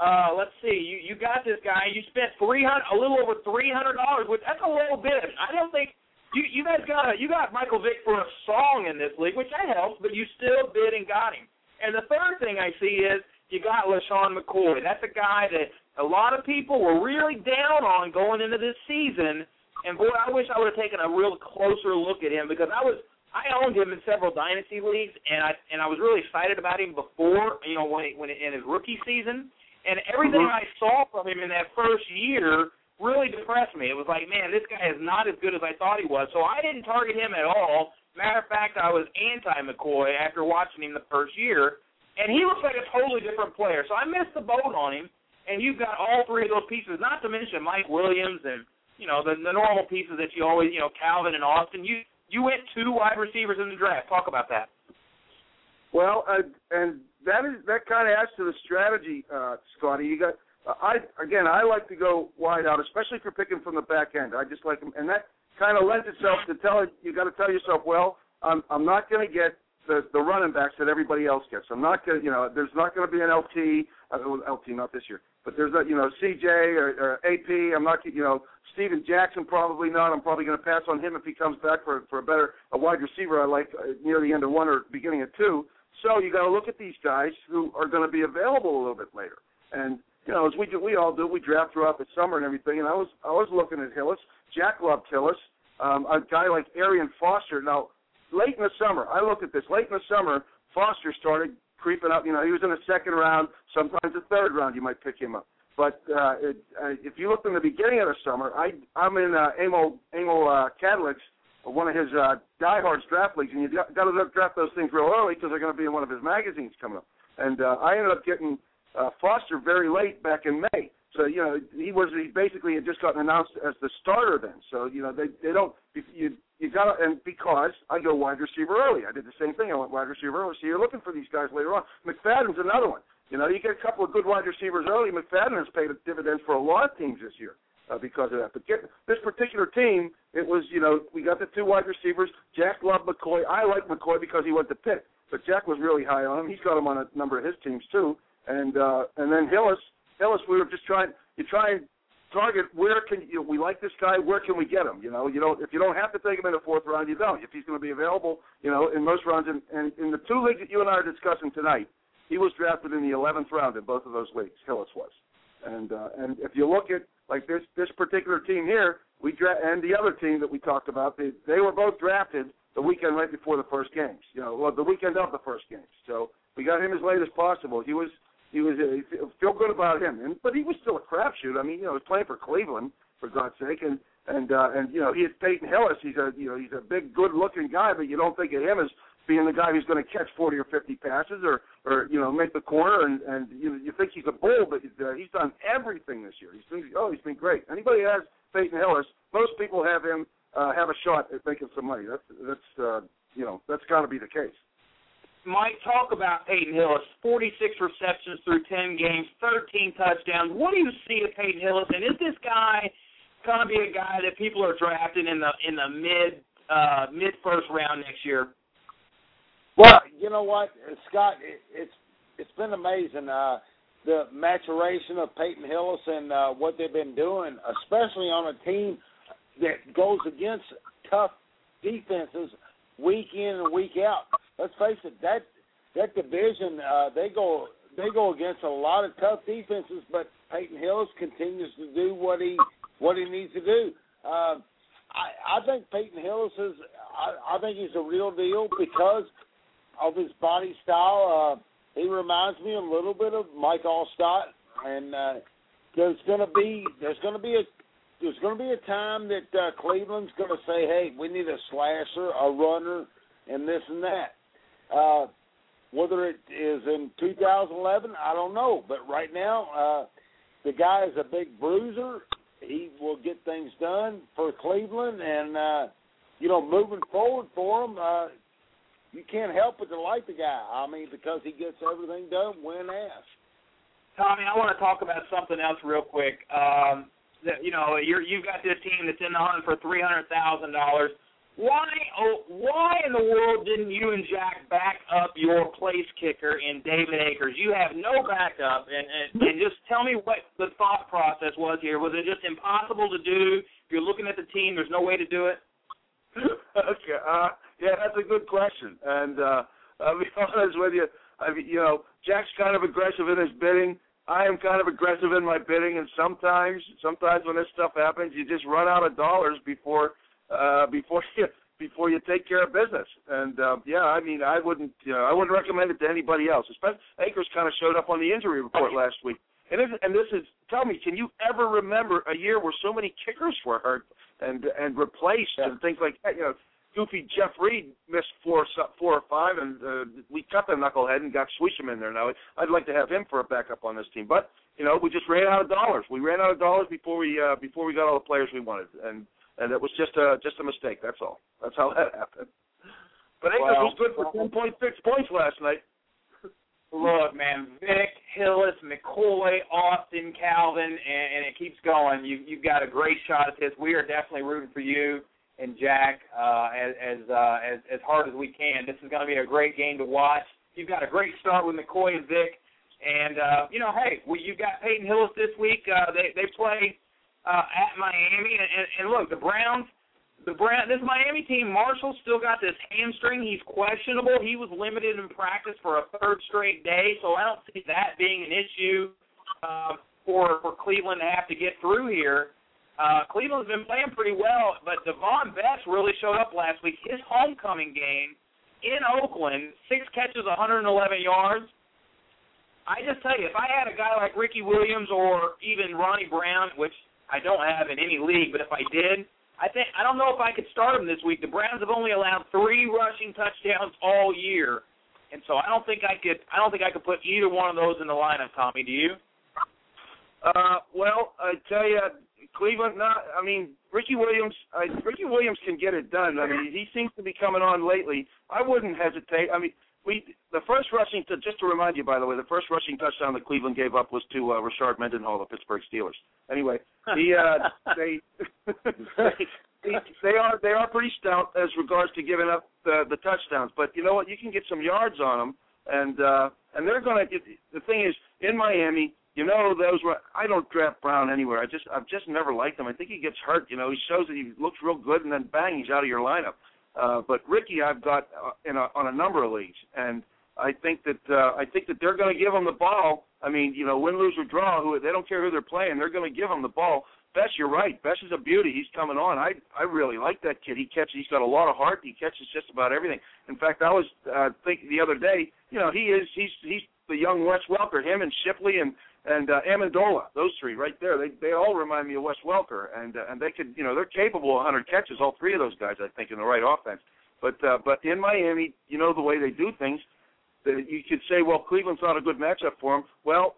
uh, let's see, you you got this guy, you spent three hundred a little over three hundred dollars, which that's a little bit. I don't think you you guys got you got Michael Vick for a song in this league, which that helps, but you still bid and got him. And the third thing I see is you got LeSean McCoy. That's a guy that a lot of people were really down on going into this season. And boy, I wish I would have taken a real closer look at him because I was I owned him in several dynasty leagues, and I and I was really excited about him before you know when he, when in his rookie season, and everything Mhm. I saw from him in that first year really depressed me. It was like, man, this guy is not as good as I thought he was. So I didn't target him at all. Matter of fact, I was anti McCoy after watching him the first year, and he looks like a totally different player. So I missed the boat on him. And you've got all three of those pieces, not to mention Mike Williams and you know the the normal pieces that you always you know Calvin and Austin. You you went two wide receivers in the draft. Talk about that. Well, uh, and that is that kind of adds to the strategy, uh, Scotty. You got I again, I like to go wide out, especially if you're picking from the back end. I just like them, and that kind of lends itself to tell you got to tell yourself, well, I'm I'm not going to get the the running backs that everybody else gets. I'm not going you know, there's not going to be an LT, uh, LT not this year, but there's a, you know, CJ or, or AP. I'm not, you know, Steven Jackson probably not. I'm probably going to pass on him if he comes back for for a better a wide receiver I like uh, near the end of one or beginning of two. So you got to look at these guys who are going to be available a little bit later. And you know, as we do, we all do, we draft throughout the summer and everything. And I was I was looking at Hillis. Jack loved Hillis. Um, a guy like Arian Foster. Now, late in the summer, I looked at this. Late in the summer, Foster started creeping up. You know, he was in the second round, sometimes the third round. You might pick him up. But uh, it, uh, if you look in the beginning of the summer, I I'm in uh, Emil Emil uh, Kadlec's one of his uh, diehards draft leagues, and you got, got to draft those things real early because they're going to be in one of his magazines coming up. And uh, I ended up getting uh, Foster very late back in May. So you know he was he basically had just gotten announced as the starter then. So you know they they don't you you got and because I go wide receiver early. I did the same thing. I went wide receiver early. So you're looking for these guys later on. McFadden's another one. You know you get a couple of good wide receivers early. McFadden has paid dividends for a lot of teams this year uh, because of that. But get, this particular team, it was you know we got the two wide receivers. Jack loved McCoy. I like McCoy because he went to Pitt, but Jack was really high on him. He's got him on a number of his teams too. And uh, and then Hillis, Hillis, we were just trying. You try and target where can you, we like this guy? Where can we get him? You know, you don't if you don't have to take him in the fourth round, you don't. If he's going to be available, you know, in most rounds, and, and in the two leagues that you and I are discussing tonight, he was drafted in the 11th round in both of those leagues. Hillis was, and uh, and if you look at like this this particular team here, we dra- and the other team that we talked about, they they were both drafted the weekend right before the first games. You know, well, the weekend of the first games. So we got him as late as possible. He was he was uh, feel good about him, and but he was still a crapshoot. I mean, you know, he was playing for Cleveland for God's sake, and and uh, and you know, he is Peyton Hillis. He's a you know he's a big, good-looking guy, but you don't think of him as being the guy who's going to catch 40 or 50 passes or or you know make the corner, and and you you think he's a bull, but uh, he's done everything this year. He's been oh he's been great. Anybody has Peyton Hillis, most people have him uh, have a shot at making some money. That's that's uh, you know that's got to be the case. Mike, talk about Peyton Hillis. 46 receptions through 10 games, 13 touchdowns. What do you see of Peyton Hillis? And is this guy going to be a guy that people are drafting in the in the mid uh, mid first round next year? Well, you know what, Scott, it, it's it's been amazing uh, the maturation of Peyton Hillis and uh, what they've been doing, especially on a team that goes against tough defenses week in and week out. Let's face it, that that division uh, they go they go against a lot of tough defenses, but Peyton Hillis continues to do what he what he needs to do. Uh, I, I think Peyton Hillis is I, I think he's a real deal because of his body style. Uh, he reminds me a little bit of Mike Alstott, and uh, there's going to be there's going to be a there's going to be a time that uh, Cleveland's going to say, "Hey, we need a slasher, a runner, and this and that." Uh, whether it is in 2011, I don't know, but right now, uh, the guy is a big bruiser. He will get things done for Cleveland, and uh, you know, moving forward for him, uh, you can't help but to like the guy. I mean, because he gets everything done when asked. Tommy, I want to talk about something else real quick. Um, that, you know, you're, you've got this team that's in the hunt for three hundred thousand dollars. Why, oh, why in the world didn't you and Jack back up your place kicker in David Akers? You have no backup, and, and and just tell me what the thought process was here. Was it just impossible to do? If you're looking at the team, there's no way to do it. *laughs* okay. Uh, yeah, that's a good question. And uh, I'll be *laughs* honest with you. I mean, you know, Jack's kind of aggressive in his bidding. I am kind of aggressive in my bidding, and sometimes, sometimes when this stuff happens, you just run out of dollars before, uh, before *laughs* you before you take care of business. And uh, yeah, I mean, I wouldn't, know, I wouldn't recommend it to anybody else. Especially Akers kind of showed up on the injury report last week. And this, and this is, tell me, can you ever remember a year where so many kickers were hurt and and replaced yeah. and things like that? You know, goofy Jeff Reed missed four four or five, and uh, we cut the knucklehead and got Suisham in there. Now I'd like to have him for a backup on this team, but you know we just ran out of dollars. We ran out of dollars before we uh, before we got all the players we wanted, and and it was just a just a mistake. That's all. That's how that happened. But Akers well, was good for ten point six points last night. Look, man, Vic, Hillis, McCoy, Austin, Calvin, and, and it keeps going. You you've got a great shot at this. We are definitely rooting for you and Jack uh, as as, uh, as as hard as we can. This is going to be a great game to watch. You've got a great start with McCoy and Vic, and uh, you know, hey, well, you've got Peyton Hillis this week. Uh, they they play uh, at Miami, and, and, look, the Browns. The Brown, this Miami team, Marshall still got this hamstring. He's questionable. He was limited in practice for a third straight day, so I don't see that being an issue uh, for for Cleveland to have to get through here. Uh, Cleveland's been playing pretty well, but Davone Bess really showed up last week. His homecoming game in Oakland, six catches, 111 yards. I just tell you, if I had a guy like Ricky Williams or even Ronnie Brown, which I don't have in any league, but if I did, I think I don't know if I could start him this week. The Browns have only allowed three rushing touchdowns all year, and so I don't think I could. I don't think I could put either one of those in the lineup. Tommy, do you? Uh, well, I tell you, Cleveland, not. I mean, Ricky Williams. I, Ricky Williams can get it done. I mean, he seems to be coming on lately. I wouldn't hesitate. I mean, we the first rushing to just to remind you, by the way, the first rushing touchdown that Cleveland gave up was to uh, Rashard Mendenhall, the Pittsburgh Steelers. Anyway, the uh, *laughs* they, *laughs* they they are they are pretty stout as regards to giving up the the touchdowns. But you know what? You can get some yards on them, and uh, and they're going to. Get the thing is, in Miami, you know, those were I don't draft Brown anywhere. I just I've just never liked him. I think he gets hurt. You know, he shows that he looks real good, and then bang, he's out of your lineup. Uh, but Ricky, I've got uh, in a, on a number of leagues, and I think that uh, I think that they're going to give him the ball. I mean, you know, win, lose or draw, who they don't care who they're playing, they're going to give him the ball. Bess, you're right. Bess is a beauty. He's coming on. I I really like that kid. He catches. He's got a lot of heart. He catches just about everything. In fact, I was uh, thinking the other day. You know, he is. He's he's the young Wes Welker. Him and Shipley and and uh, Amendola, those three right there, they they all remind me of Wes Welker, and uh, and they could, you know, they're capable of 100 catches, all three of those guys, I think, in the right offense. But uh, but in Miami, you know the way they do things, that you could say, well, Cleveland's not a good matchup for them. Well,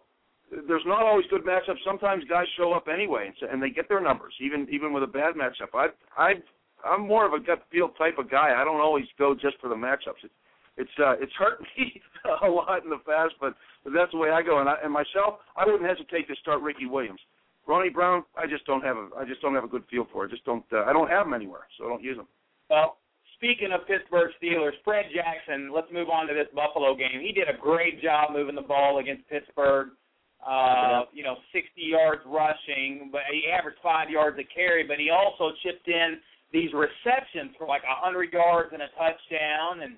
there's not always good matchups. Sometimes guys show up anyway, and, so, and they get their numbers, even even with a bad matchup. I I I'm more of a gut feel type of guy. I don't always go just for the matchups. It's it's uh, it's hurt *laughs* me a lot in the past, but but that's the way I go. And I, and myself, I wouldn't hesitate to start Ricky Williams. Ronnie Brown, I just don't have a I just don't have a good feel for. I just don't uh, I don't have him anywhere, so I don't use him. Well, speaking of Pittsburgh Steelers, Fred Jackson. Let's move on to this Buffalo game. He did a great job moving the ball against Pittsburgh. Uh, you know, 60 yards rushing, but he averaged five yards a carry. But he also chipped in these receptions for like a 100 yards and a touchdown, and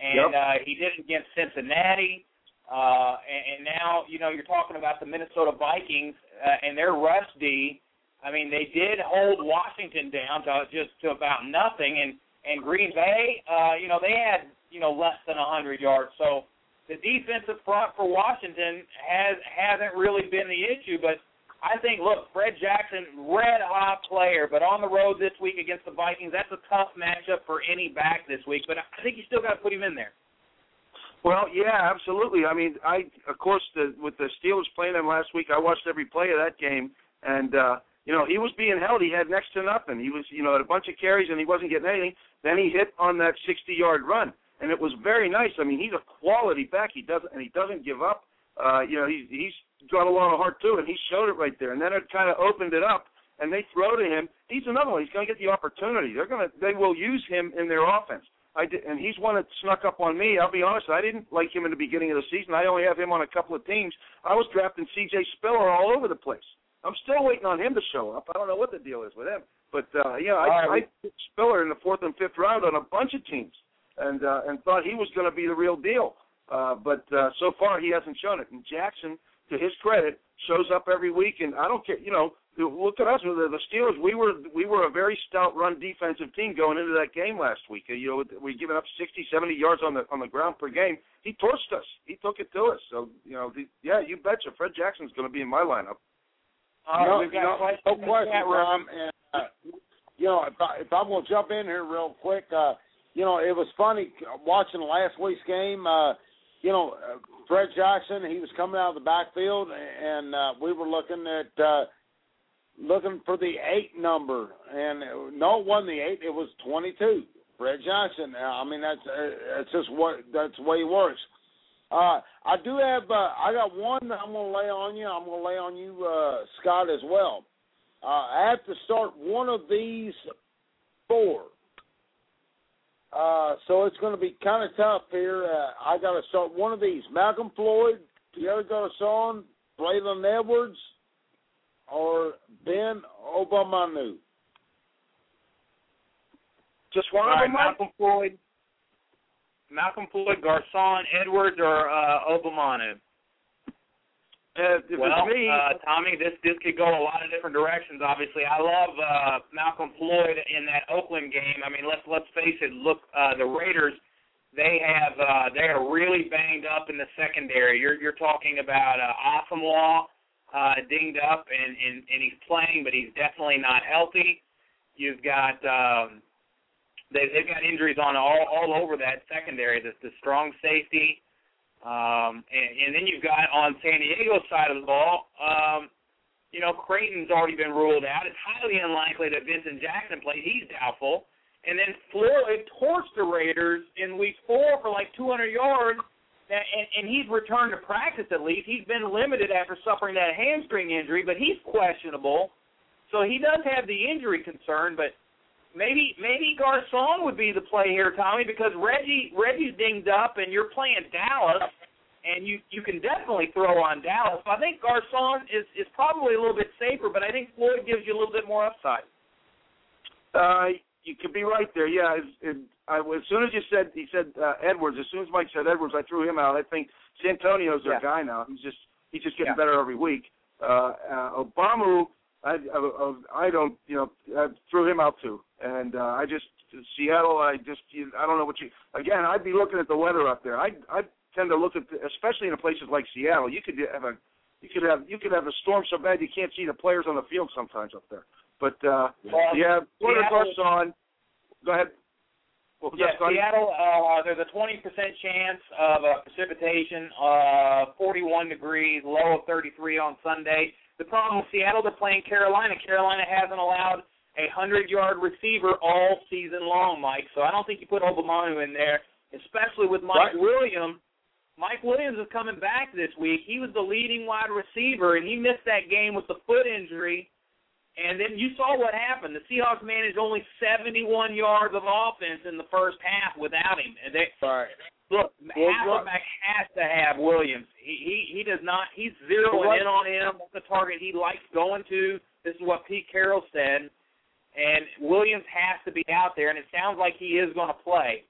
and yep. uh, he did it against Cincinnati. Uh, and, and now, you know, you're talking about the Minnesota Vikings uh, and their rush D. I mean, they did hold Washington down to just to about nothing, and and Green Bay, uh, you know, they had you know less than a 100 yards. So the defensive front for Washington has hasn't really been the issue, but I think, look, Fred Jackson, red hot player, but on the road this week against the Vikings, that's a tough matchup for any back this week. But I think you still got to put him in there. Well, yeah, absolutely. I mean, I of course the, with the Steelers playing them last week, I watched every play of that game, and uh, you know he was being held. He had next to nothing. He was, you know, had a bunch of carries and he wasn't getting anything. Then he hit on that 60-yard run, and it was very nice. I mean, he's a quality back. He doesn't and he doesn't give up. Uh, you know, he's he's got a lot of heart too, and he showed it right there. And then it kind of opened it up, and they throw to him. He's another one. He's going to get the opportunity. They're going to they will use him in their offense. I did, and he's one that snuck up on me. I'll be honest, I didn't like him in the beginning of the season. I only have him on a couple of teams. I was drafting C.J. Spiller all over the place. I'm still waiting on him to show up. I don't know what the deal is with him, but uh, yeah, I, right. I picked Spiller in the fourth and fifth round on a bunch of teams, and uh, and thought he was going to be the real deal. Uh, but uh, so far, he hasn't shown it. And Jackson, to his credit, shows up every week. And I don't care, you know, look at us. The, the Steelers, we were we were a very stout run defensive team going into that game last week. You know, we giving up 60, 70 yards on the on the ground per game. He torched us. He took it to us. So you know, the, yeah, you betcha. Fred Jackson's going to be in my lineup. Uh, no, we've got no, no question, Rom. And uh, you know, if, I, if I'm going to jump in here real quick, uh, you know, it was funny watching last week's game. Uh, you know, Fred Jackson, he was coming out of the backfield, and uh, we were looking at uh, looking for the eight number, and no, it wasn't the eight; it was twenty-two. Fred Jackson. Uh, I mean, that's uh, that's just what that's the way he works. Uh, I do have. Uh, I got one that I'm going to lay on you. I'm going to lay on you, uh, Scott, as well. Uh, I have to start one of these four. Uh, so it's going to be kind of tough here. Uh, I got to start one of these: Malcolm Floyd, Pierre Garcon, Braylon Edwards, or Ben Obomanu. Just one All of right, them, Malcolm Floyd, Malcolm Floyd, Garcon, Edwards, or uh, Obomanu. Uh, well, me, uh, Tommy, this this could go a lot of different directions. Obviously, I love uh, Malcolm Floyd in that Oakland game. I mean, let's let's face it. Look, uh, the Raiders, they have uh, they are really banged up in the secondary. You're you're talking about uh, Asomugha, uh, dinged up, and, and and he's playing, but he's definitely not healthy. You've got um, they they've got injuries on all all over that secondary. The the strong safety. Um, and, and then you've got on San Diego's side of the ball, um, you know, Creighton's already been ruled out. It's highly unlikely that Vincent Jackson plays. He's doubtful. And then Floyd torched the Raiders in week four for like 200 yards, and, and he's returned to practice at least. He's been limited after suffering that hamstring injury, but he's questionable. So he does have the injury concern, but maybe maybe Garcon would be the play here, Tommy, because Reggie Reggie's dinged up, and you're playing Dallas, and you you can definitely throw on Dallas. So I think Garcon is is probably a little bit safer, but I think Floyd gives you a little bit more upside. Uh, you could be right there. Yeah, it, it, I, as soon as you said he said uh, Edwards, as soon as Mike said Edwards, I threw him out. I think Santonio's their yeah. guy now. He's just he's just getting yeah. better every week. Uh, uh, Obama, I, I I don't you know I threw him out too, and uh, I just Seattle. I just you, I don't know what you again. I'd be looking at the weather up there. I I tend to look at the, especially in places like Seattle. You could have a you could have you could have a storm so bad you can't see the players on the field sometimes up there. But uh well, yeah, Porter Garcon. Go ahead. Was yeah. Seattle. Uh, there's a 20% chance of uh, precipitation. Uh, 41 degrees, low of 33 on Sunday. The problem with Seattle, they're playing Carolina. Carolina hasn't allowed a 100-yard receiver all season long, Mike. So I don't think you put Obomanu in there, especially with Mike Right. Williams. Mike Williams is coming back this week. He was the leading wide receiver, and he missed that game with the foot injury. And then you saw what happened. The Seahawks managed only 71 yards of offense in the first half without him. And they, Right. Look, Well, Hasselbeck has to have Williams. He he he does not. He's zeroing what- in on him. That's the target he likes going to. This is what Pete Carroll said, and Williams has to be out there. And it sounds like he is going to play.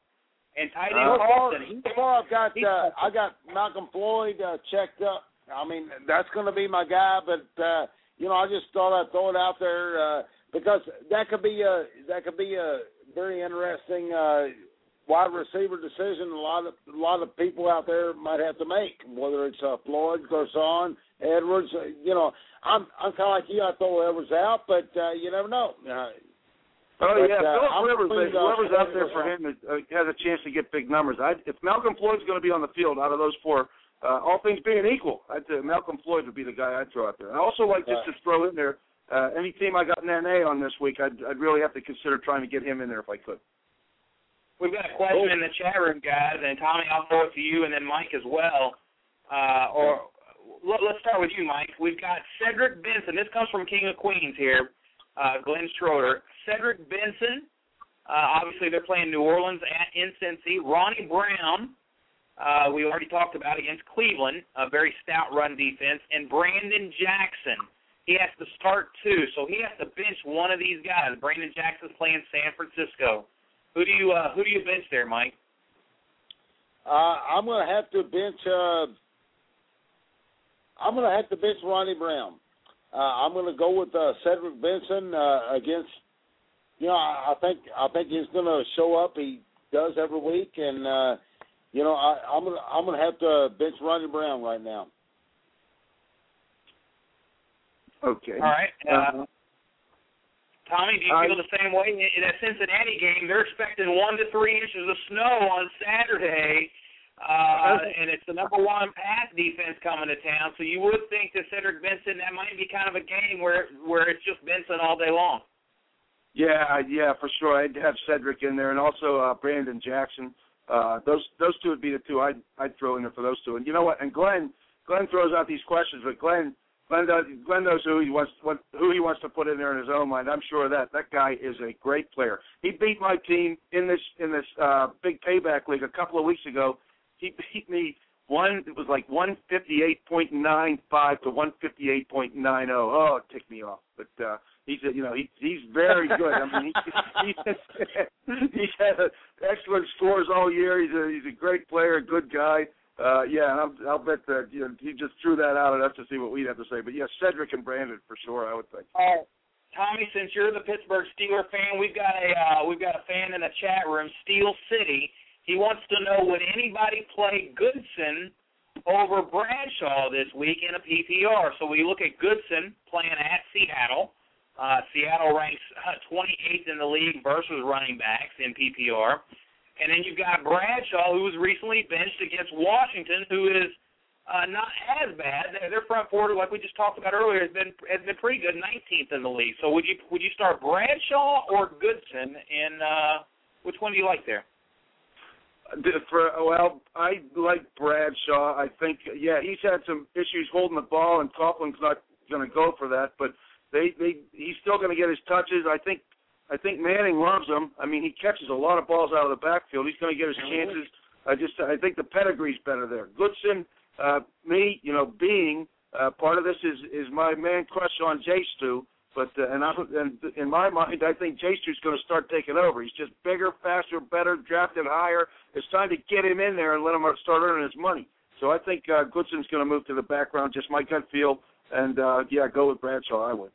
And tight end Carlson, he, so I've got uh, I got Malcolm Floyd uh, checked up. I mean, that's going to be my guy, but uh, you know, I just thought I'd throw it out there uh, because that could be a that could be a very interesting uh, wide receiver decision. A lot of a lot of people out there might have to make, whether it's uh, Floyd, Garcon, Edwards. Uh, you know, I'm I'm kind of like you. I throw Edwards out, but uh, you never know. Uh, Oh But, yeah, uh, Philip Rivers. between, uh, Whoever's out there for him is, uh, has a chance to get big numbers. I, if Malcolm Floyd's going to be on the field out of those four, uh, all things being equal, I'd say Malcolm Floyd would be the guy I'd throw out there. I also like just to throw in there uh, any team I got an NA on this week. I'd, I'd really have to consider trying to get him in there if I could. We've got a question Cool. in the chat room, guys, and Tommy, I'll throw it to you, and then Mike as well. Uh, or let, let's start with you, Mike. We've got Cedric Benson. This comes from King of Queens here, uh, Glenn Schroeder. Cedric Benson. Uh, obviously, they're playing New Orleans at in Ronnie Brown. Uh, we already talked about against Cleveland, a very stout run defense, and Brandon Jackson. He has to start two, so he has to bench one of these guys. Brandon Jackson's playing San Francisco. Who do you uh, who do you bench there, Mike? Uh, I'm going to have to bench. Uh, I'm going to have to bench Ronnie Brown. Uh, I'm going to go with uh, Cedric Benson uh, against. You know, I, I think I think he's going to show up. He does every week, and uh, you know, I, I'm going to I'm going to have to bench Ronnie Brown right now. Okay. All right. Uh, Uh, Tommy, do you I- feel the same way? In that Cincinnati game, they're expecting one to three inches of snow on Saturday, uh, and it's the number one pass defense coming to town. So you would think that Cedric Benson, that might be kind of a game where where it's just Benson all day long. Yeah, yeah, for sure. I'd have Cedric in there, and also uh, Brandon Jackson. Uh, those those two would be the two I'd I'd throw in there for those two. And you know what? And Glenn Glenn throws out these questions, but Glenn Glenn does, Glenn knows who he wants what who he wants to put in there in his own mind. I'm sure of that that guy is a great player. He beat my team in this in this uh, big payback league a couple of weeks ago. He *laughs* beat me one. It was like 158.95 to 158.90. Oh, it ticked me off. But uh, he's a, you know he he's very good. I mean he *laughs* he's *laughs* had excellent scores all year. He's a he's a great player, a good guy. Uh, yeah, and I'll, I'll bet that you know, he just threw that out us to see what we'd have to say. But yes, Cedric and Brandon for sure. I would think. Uh, Tommy, since you're the Pittsburgh Steeler fan, we've got a uh, we've got a fan in the chat room, Steel City. He wants to know would anybody play Goodson over Bradshaw this week in a PPR? So we look at Goodson playing at Seattle. Uh, Seattle ranks uh, 28th in the league versus running backs in PPR. And then you've got Bradshaw, who was recently benched against Washington, who is uh, not as bad. Their, front four, like we just talked about earlier, has been has been pretty good, 19th in the league. So would you would you start Bradshaw or Goodson? And uh, which one do you like there? Well, I like Bradshaw. I think yeah, he's had some issues holding the ball, and Coughlin's not going to go for that. But they they he's still going to get his touches. I think I think Manning loves him. I mean, he catches a lot of balls out of the backfield. He's going to get his chances. I just I think the pedigree's better there. Goodson, uh, me, you know, being uh, part of this is is my man crush on J Stu. But uh, and I and in my mind, I think J Stu's going to start taking over. He's just bigger, faster, better, drafted higher. It's time to get him in there and let him start earning his money. So I think uh, Goodson's going to move to the background. Just my gut feel, and uh, yeah, go with Bradshaw. I would.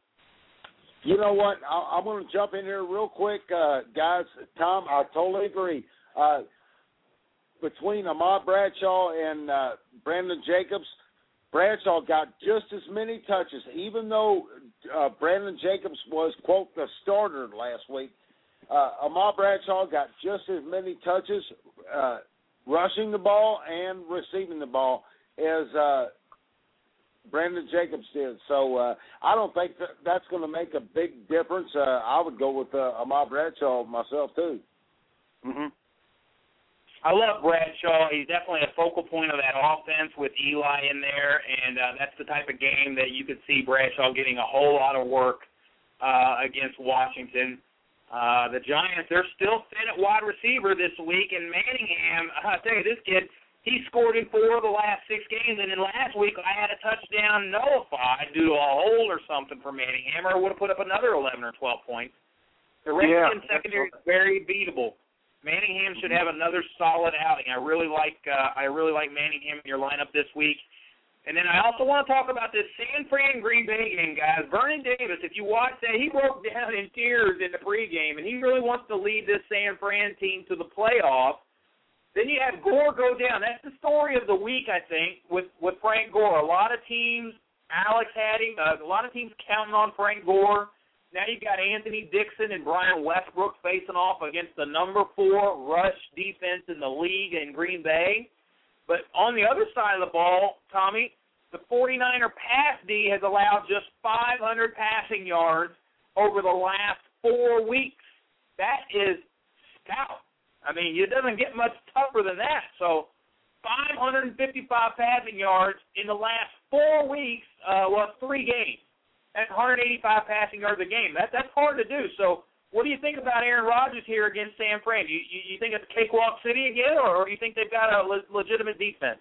You know what? I, I'm going to jump in here real quick, uh, guys. Tom, I totally agree. Uh, between Ahmad Bradshaw and uh, Brandon Jacobs, Bradshaw got just as many touches, even though uh, Brandon Jacobs was quote the starter last week. Uh, Ahmad Bradshaw got just as many touches uh, rushing the ball and receiving the ball as uh, Brandon Jacobs did. So uh, I don't think that that's going to make a big difference. Uh, I would go with uh, Ahmad Bradshaw myself too. Mm-hmm. I love Bradshaw. He's definitely a focal point of that offense with Eli in there, and uh, that's the type of game that you could see Bradshaw getting a whole lot of work uh, against Washington. Uh, the Giants, they're still thin at wide receiver this week, and Manningham, *laughs* I tell you, this kid, he scored in four of the last six games, and then last week I had a touchdown nullified due to a hold or something for Manningham, or would have put up another 11 or 12 points. The Redskins Yeah. secondary is very beatable. Manningham should have another solid outing. I really like uh, I really like Manningham in your lineup this week. And then I also want to talk about this San Fran Green Bay game, guys. Vernon Davis, if you watch that, he broke *laughs* down in tears in the pregame, and he really wants to lead this San Fran team to the playoffs. Then you have Gore go down. That's the story of the week, I think, with with Frank Gore. A lot of teams, Alex had him. Uh, a lot of teams counting on Frank Gore. Now you've got Anthony Dixon and Brian Westbrook facing off against the number four rush defense in the league in Green Bay. But on the other side of the ball, Tommy, the 49er pass D has allowed just 500 passing yards over the last four weeks. That is stout. I mean, it doesn't get much tougher than that. So 555 passing yards in the last four weeks, uh, well, three games. That's 185 passing yards a game. That that's hard to do. So, what do you think about Aaron Rodgers here against San Fran? You, you, you think it's cakewalk city again, or do you think they've got a le- legitimate defense?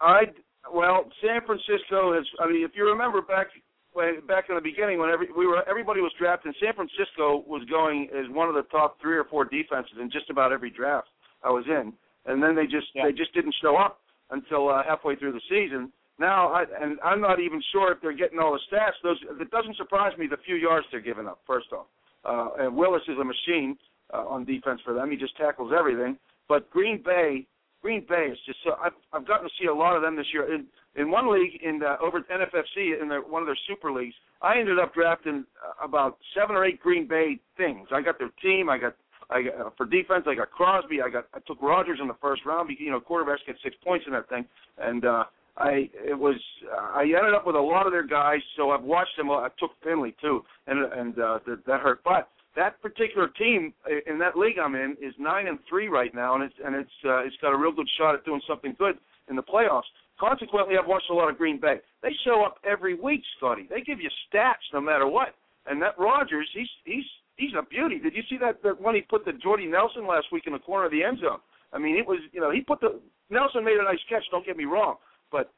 I well, San Francisco has. I mean, if you remember back when back in the beginning, when every, we were everybody was drafting, San Francisco was going as one of the top three or four defenses in just about every draft I was in. and then they just Yeah. they just didn't show up until uh, halfway through the season. Now, I, and I'm not even sure if they're getting all the stats. Those it doesn't surprise me the few yards they're giving up. First off, uh, and Willis is a machine uh, on defense for them. He just tackles everything. But Green Bay, Green Bay is just so. I've I've gotten to see a lot of them this year. In in one league in uh, over at NFFC in their, one of their super leagues, I ended up drafting uh, about seven or eight Green Bay things. I got their team. I got I got, uh, for defense. I got Crosby. I got I took Rodgers in the first round. You know, quarterbacks get six points in that thing, and uh, I it was I ended up with a lot of their guys. So I've watched them. I took Finley too, and and uh, that, that hurt. But that particular team in that league I'm in is nine and three right now, and it's and it's uh, it's got a real good shot at doing something good in the playoffs. Consequently, I've watched a lot of Green Bay. They show up every week, Scotty. They give you stats no matter what. And that Rodgers, he's he's he's a beauty. Did you see that that one he put the Jordy Nelson last week in the corner of the end zone? I mean, it was you know he put the Nelson made a nice catch. Don't get me wrong, but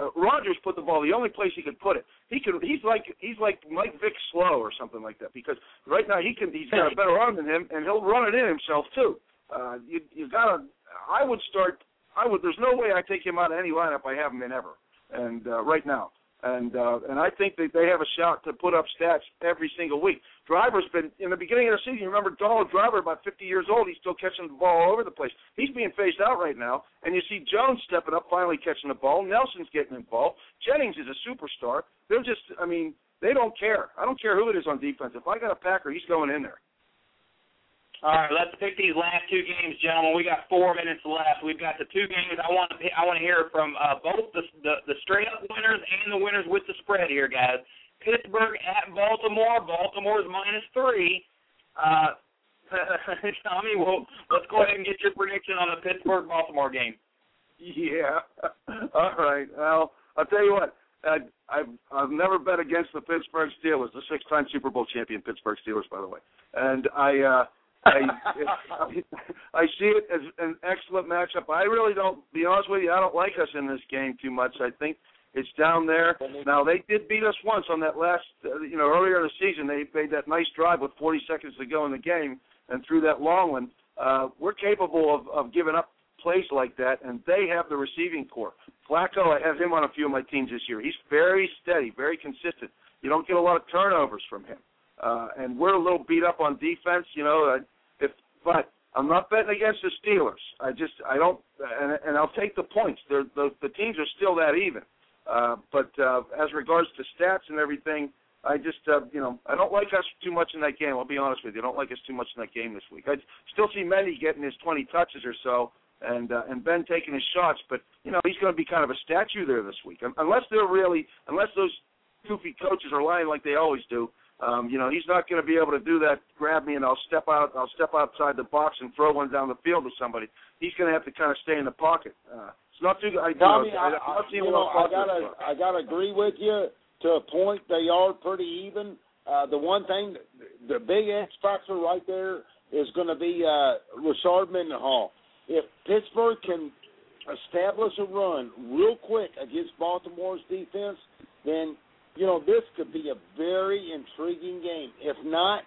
uh, Rodgers put the ball the only place he could put it. He could. He's like he's like Mike Vick slow or something like that because right now he can. He's got a better arm than him, and he'll run it in himself too. Uh, you you gotta. I would start. I would. There's no way I take him out of any lineup I have him in ever. And uh, right now, and uh, and I think that they have a shot to put up stats every single week. Driver's been in the beginning of the season. You remember Donald Driver, about 50 years old, he's still catching the ball all over the place. He's being phased out right now, and you see Jones stepping up, finally catching the ball. Nelson's getting involved. Jennings is a superstar. They're just, I mean, they don't care. I don't care who it is on defense. If I got a Packer, he's going in there. All right, let's pick these last two games, gentlemen. We got four minutes left. We've got the two games. I want to I want to hear from uh, both the, the the straight up winners and the winners with the spread here, guys. Pittsburgh at Baltimore. Baltimore's minus three. Uh, *laughs* Tommy, well, let's go ahead and get your prediction on the Pittsburgh Baltimore game. Yeah. *laughs* All right. Well, I'll tell you what. I, I've I've never bet against the Pittsburgh Steelers, the six-time Super Bowl champion Pittsburgh Steelers, by the way. And I uh, I, I see it as an excellent matchup. I really don't. Be honest with you, I don't like us in this game too much. I think it's down there. Now they did beat us once on that last, uh, you know, earlier in the season. They made that nice drive with 40 seconds to go in the game and threw that long one. Uh, we're capable of, of giving up plays like that, and they have the receiving core. Flacco, I have him on a few of my teams this year. He's very steady, very consistent. You don't get a lot of turnovers from him. Uh, and we're a little beat up on defense, you know. But I'm not betting against the Steelers. I just I don't, and, and I'll take the points. They're, the the teams are still that even. Uh, but uh, as regards to stats and everything, I just uh, you know I don't like us too much in that game. I'll be honest with you. I don't like us too much in that game this week. I still see Mendy getting his 20 touches or so, and uh, and Ben taking his shots. But you know he's going to be kind of a statue there this week, unless they're really unless those goofy coaches are lying like they always do. Um, you know, he's not going to be able to do that. Grab me and I'll step out. I'll step outside the box and throw one down the field to somebody. He's going to have to kind of stay in the pocket. Uh, it's not too. I, Tommy, know, I, I, I, you know, I gotta, I gotta agree with you to a point. They are pretty even. Uh, the one thing, the big X factor right there is going to be uh, Rashard Mendenhall. If Pittsburgh can establish a run real quick against Baltimore's defense, then you know this could be a very intriguing game. If not,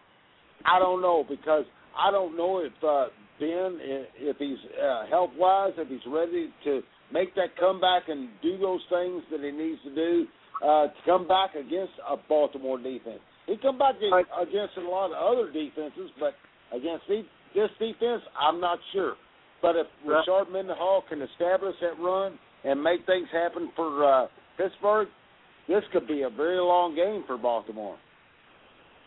I don't know because I don't know if uh, Ben, if he's uh, health wise, if he's ready to make that comeback and do those things that he needs to do uh, to come back against a Baltimore defense. He come back against a lot of other defenses, but against this defense, I'm not sure. But if Rashard Mendenhall can establish that run and make things happen for uh, Pittsburgh, this could be a very long game for Baltimore.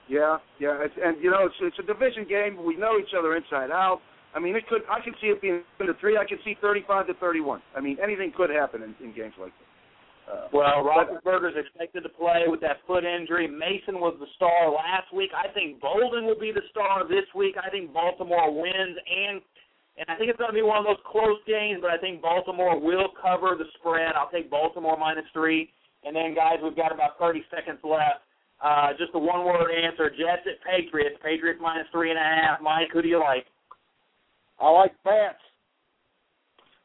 Yeah, yeah, it's, and you know it's it's a division game. We know each other inside out. I mean, it could. I can see it being to three. I can see thirty-five to thirty-one. I mean, anything could happen in, in games like this. Uh, well, Roethlisberger's expected to play with that foot injury. Mason was the star last week. I think Boldin will be the star this week. I think Baltimore wins, and and I think it's going to be one of those close games. But I think Baltimore will cover the spread. I'll take Baltimore minus three. And then, guys, we've got about 30 seconds left. Uh, just a one-word answer: Jets at Patriots. Patriots minus three and a half. Mike, who do you like? I like Pats.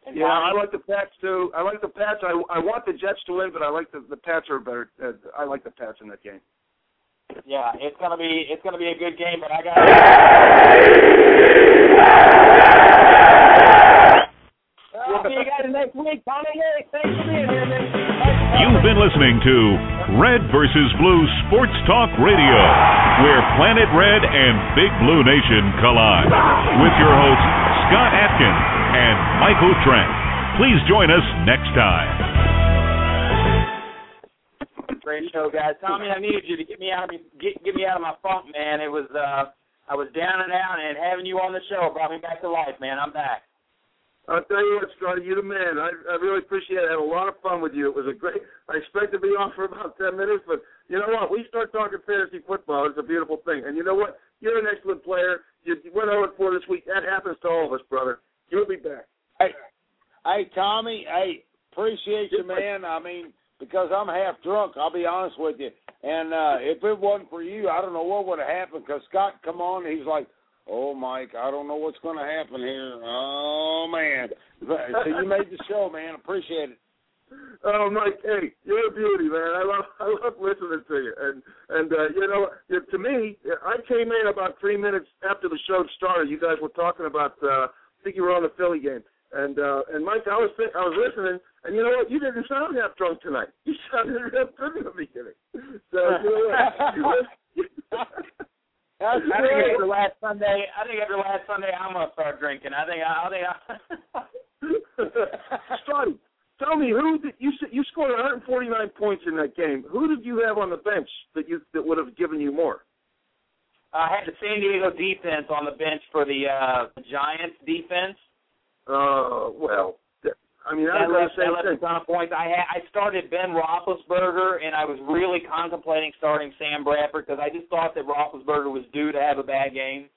And yeah, Mike? I like the Pats too. I like the Pats. I I want the Jets to win, but I like the the Pats are better. Uh, I like the Pats in that game. Yeah, it's gonna be it's gonna be a good game, but I got. *laughs* we'll see you guys next week. Tommy thanks for being here, man been listening to Red versus Blue Sports Talk Radio, where Planet Red and Big Blue Nation collide. With your hosts, Scott Atkins and Michael Trent. Please join us next time. Great show, guys. Tommy, I needed you to get me out of me get, get me out of my funk, man. It was uh I was down and out, and having you on the show brought me back to life, man. I'm back. I'll tell you what, Scotty, you're the man. I, I really appreciate it. I had a lot of fun with you. It was a great. I expect to be on for about ten minutes, but you know what? We start talking fantasy football. It's a beautiful thing. And you know what? You're an excellent player. You went over 4 this week. That happens to all of us, brother. You'll be back. Hey, hey, Tommy. Hey, appreciate you, man. I mean, because I'm half drunk. I'll be honest with you. And uh if it wasn't for you, I don't know what would have happened. Because Scott come on, he's like, "Oh, Mike, I don't know what's going to happen here." Oh man, so you made the show, man. Appreciate it. Oh, Mike, hey, you're a beauty, man. I love I love listening to you. And and uh, you know, to me, I came in about three minutes after the show started. You guys were talking about. uh I think you were on the Philly game. And uh and Mike, I was I was listening, and you know what? You didn't sound half drunk tonight. You sounded real good in the beginning. So you know what? *laughs* I think after last Sunday, I think after last Sunday, I'm gonna start drinking. I think I, I think. I... *laughs* Scotty, tell me who did you you scored 149 points in that game. Who did you have on the bench that you that would have given you more? I had the San Diego defense on the bench for the uh Giants defense. Uh, well, I mean, I that was left, that left a ton of points. I had I started Ben Roethlisberger, and I was really contemplating starting Sam Bradford because I just thought that Roethlisberger was due to have a bad game.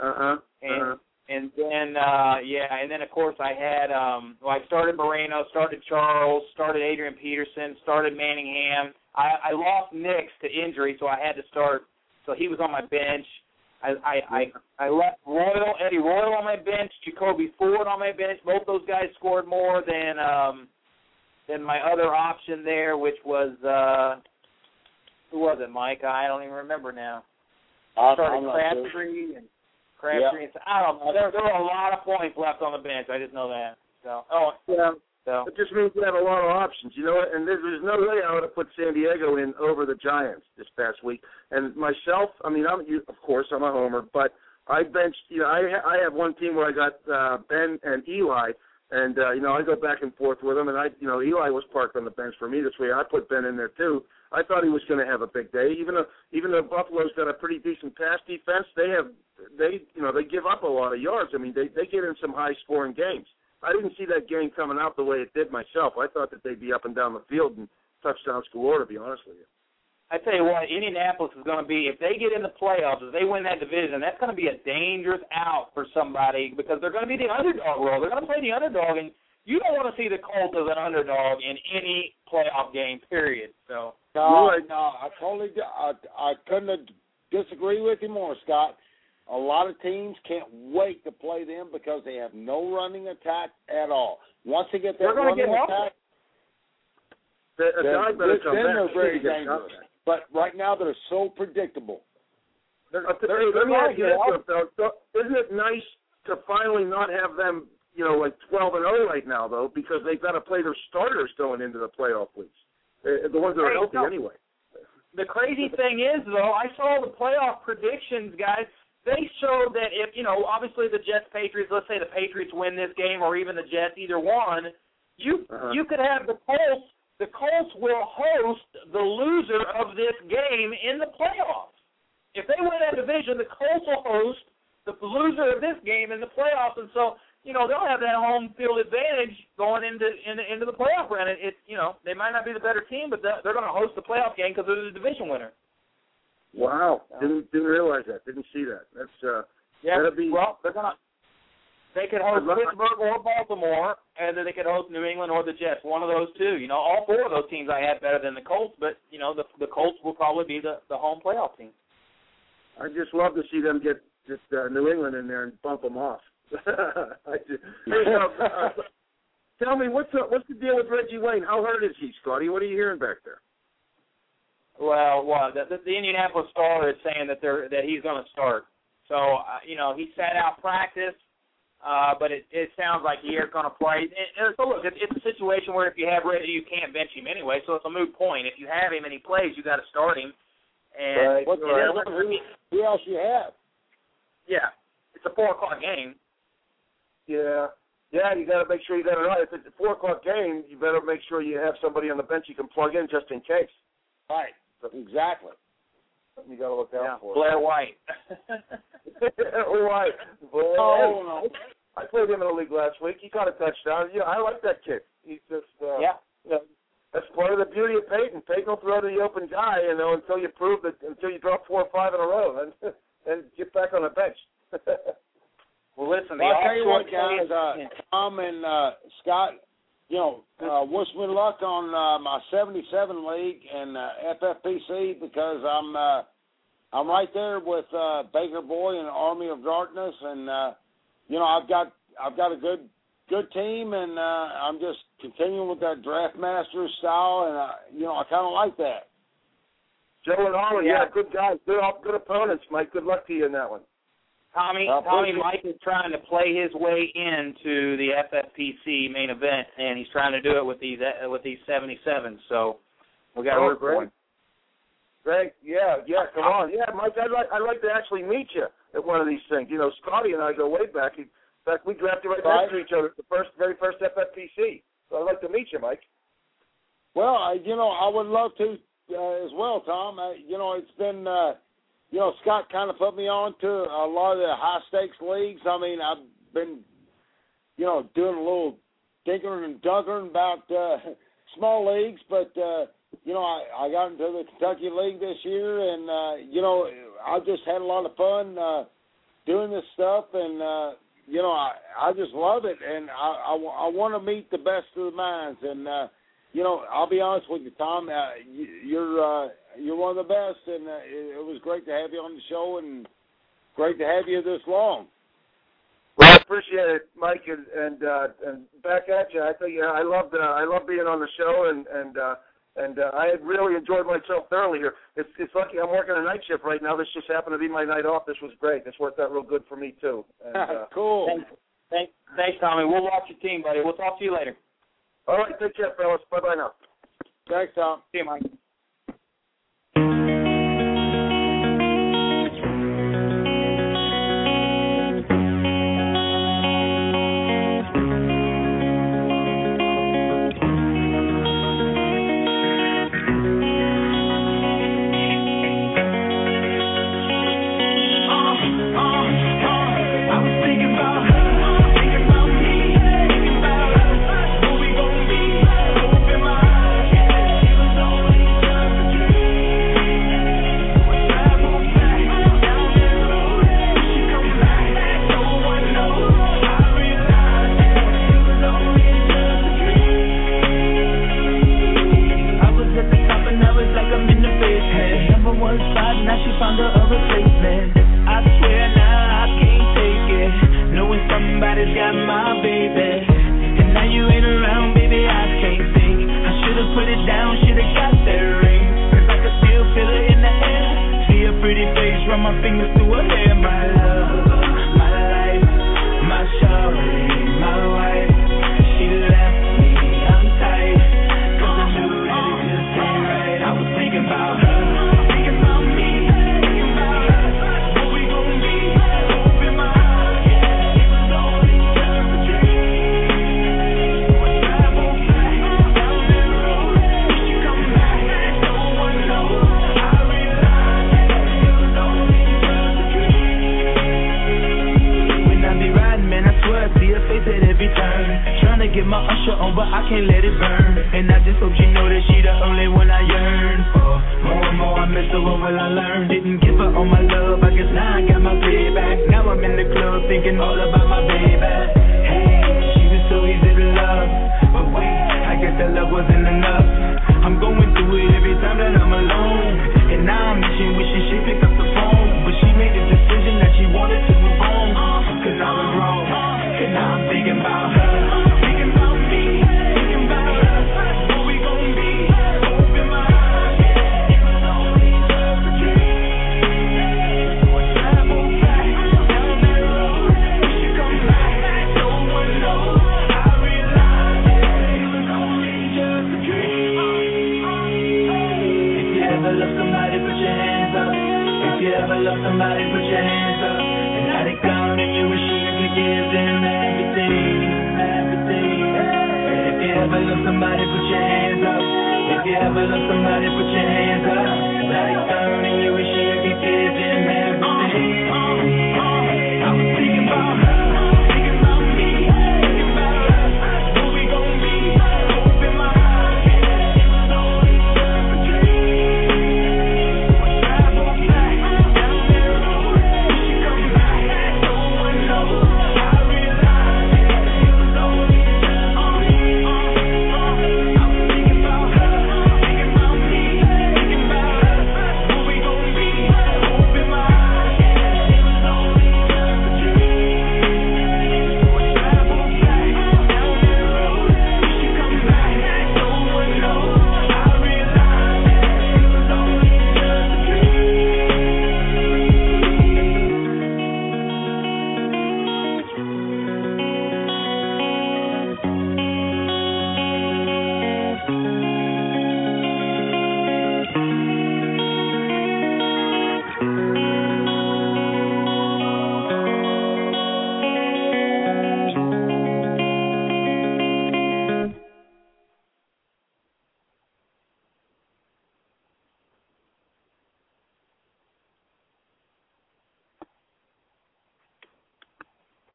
Uh huh. And Uh-huh. and then uh yeah, and then of course I had um well I started Moreno, started Charles, started Adrian Peterson, started Manningham. I I lost Nicks to injury, so I had to start so he was on my bench. I I I, I left Royal Eddie Royal on my bench, Jacoby Ford on my bench. Both those guys scored more than um than my other option there, which was uh who was it, Mike? I don't even remember now. I'm, started I'm sure. Crabtree and Crabtree. And, I don't know. There there were a lot of points left on the bench. I just know that. So oh Yeah. So It just means you have a lot of options. You know? And there's, there's no way I would have put San Diego in over the Giants this past week. And myself, I mean, I'm you, of course I'm a homer, but I benched. You know, I I have one team where I got uh, Ben and Eli, and uh, you know I go back and forth with them. And I, you know, Eli was parked on the bench for me this week. I put Ben in there too. I thought he was going to have a big day. Even though even though Buffalo's got a pretty decent pass defense, they have they you know they give up a lot of yards. I mean they they get in some high scoring games. I didn't see that game coming out the way it did myself. I thought that they'd be up and down the field and touchdowns galore. To be honest with you. I tell you what, Indianapolis is going to be if they get in the playoffs, if they win that division, that's going to be a dangerous out for somebody because they're going to be the underdog role. They're going to play the underdog, and you don't want to see the Colts as an underdog in any playoff game. Period. So No, Right. no, I totally, I, I couldn't disagree with you more, Scott. A lot of teams can't wait to play them because they have no running attack at all. Once they get that They're gonna running get help. attack, The, a then, guy better then come back. they're very *laughs* dangerous. But right now they're so predictable. they're, they're, hey, let me ask you this, though. So, Isn't it nice to finally not have them, you know, like 12 and 0 right now, though, because they've got to play their starters going into the playoff weeks, the ones that are Hey, healthy no. anyway. The crazy thing is, though, I saw the playoff predictions, guys. They showed that if you know, obviously the Jets Patriots. Let's say the Patriots win this game, or even the Jets, either one. You Uh-huh. you could have the Colts. The Colts will host the loser of this game in the playoffs. If they win that division, the Colts will host the loser of this game in the playoffs, and so you know they'll have that home field advantage going into into, into the playoff run. It, it you know they might not be the better team, but they're, they're going to host the playoff game because they're the division winner. Wow, didn't didn't realize that. Didn't see that. That's uh, Yeah. That'd be- well, they're gonna. They could host Pittsburgh or Baltimore, and then they could host New England or the Jets. One of those two. You know, all four of those teams I had better than the Colts, but you know the the Colts will probably be the the home playoff team. I just love to see them get just uh, New England in there and bump them off. *laughs* I just, hey, uh, uh, *laughs* tell me what's the, what's the deal with Reggie Wayne? How hurt is he, Scotty? What are you hearing back there? Well, well, the, the, the Indianapolis Star is saying that they're that he's going to start. So uh, you know he sat out practice. Uh, but it, it sounds like he is going to play. And, and so look, it, it's a situation where if you have Reggie, you can't bench him anyway, so it's a moot point. If you have him and he plays, you got to start him. And right. What, right. who, who else you have? Yeah, it's a four o'clock game. Yeah, yeah, you got to make sure you got it right. If it's a four o'clock game, you better make sure you have somebody on the bench you can plug in just in case. Right. Exactly. You got to look out yeah. for Blair White. *laughs* White. Blair. Oh no. I played him in the league last week. He caught a touchdown. Yeah, I like that kid. He's just uh, yeah. You know, that's part of the beauty of Peyton. Peyton will throw to the open guy, you know, until you prove that until you drop four or five in a row, and *laughs* then get back on the bench. *laughs* well, listen, well, I'll tell you what, guys, uh, Tom and uh, Scott, you know, uh, wish me luck on uh, my 77 league and uh, FFPC because I'm uh, I'm right there with uh, Baker Boy and Army of Darkness, and uh, you know I've got I've got a good good team, and uh, I'm just continuing with that draft master style, and uh, you know I kind of like that. Joe and Harlan, yeah. yeah, good guys, good good opponents, Mike. Good luck to you in that one. Tommy, uh, Tommy Mike is trying to play his way into the FFPC main event, and he's trying to do it with these uh, with these 77s. So we got to oh, work great. for him. Great, yeah, yeah, come on, yeah, Mike. I'd like I'd like to actually meet you at one of these things. You know, Scotty and I go way back. in fact, we drafted right, right. next to each other at the first very first FFPC. So I'd like to meet you, Mike. Well, I, you know, I would love to uh, as well, Tom. I, you know, it's been. Uh, you know, Scott kind of put me on to a lot of the high stakes leagues. I mean, I've been, you know, doing a little tinkering and dunkering about uh, *laughs* small leagues, but uh, you know, I, I got into the Kentucky League this year, and uh, you know, I just had a lot of fun uh, doing this stuff, and uh, you know, I I just love it, and I I, I want to meet the best of the minds, and uh, you know, I'll be honest with you, Tom, uh, you, you're. Uh, you're one of the best, and uh, it, it was great to have you on the show, and great to have you this long. Well, I appreciate it, Mike, and and, uh, and back at you. I think yeah, I loved uh, I love being on the show, and and uh, and uh, I really enjoyed myself thoroughly here. It's it's lucky I'm working a night shift right now. This just happened to be my night off. This was great. This worked out real good for me too. And, *laughs* uh, cool. Thanks, thanks, thanks, Tommy. We'll watch your team, buddy. We'll talk to you later. All right, take care, fellas. Bye bye now. Thanks, Tom. See you, Mike.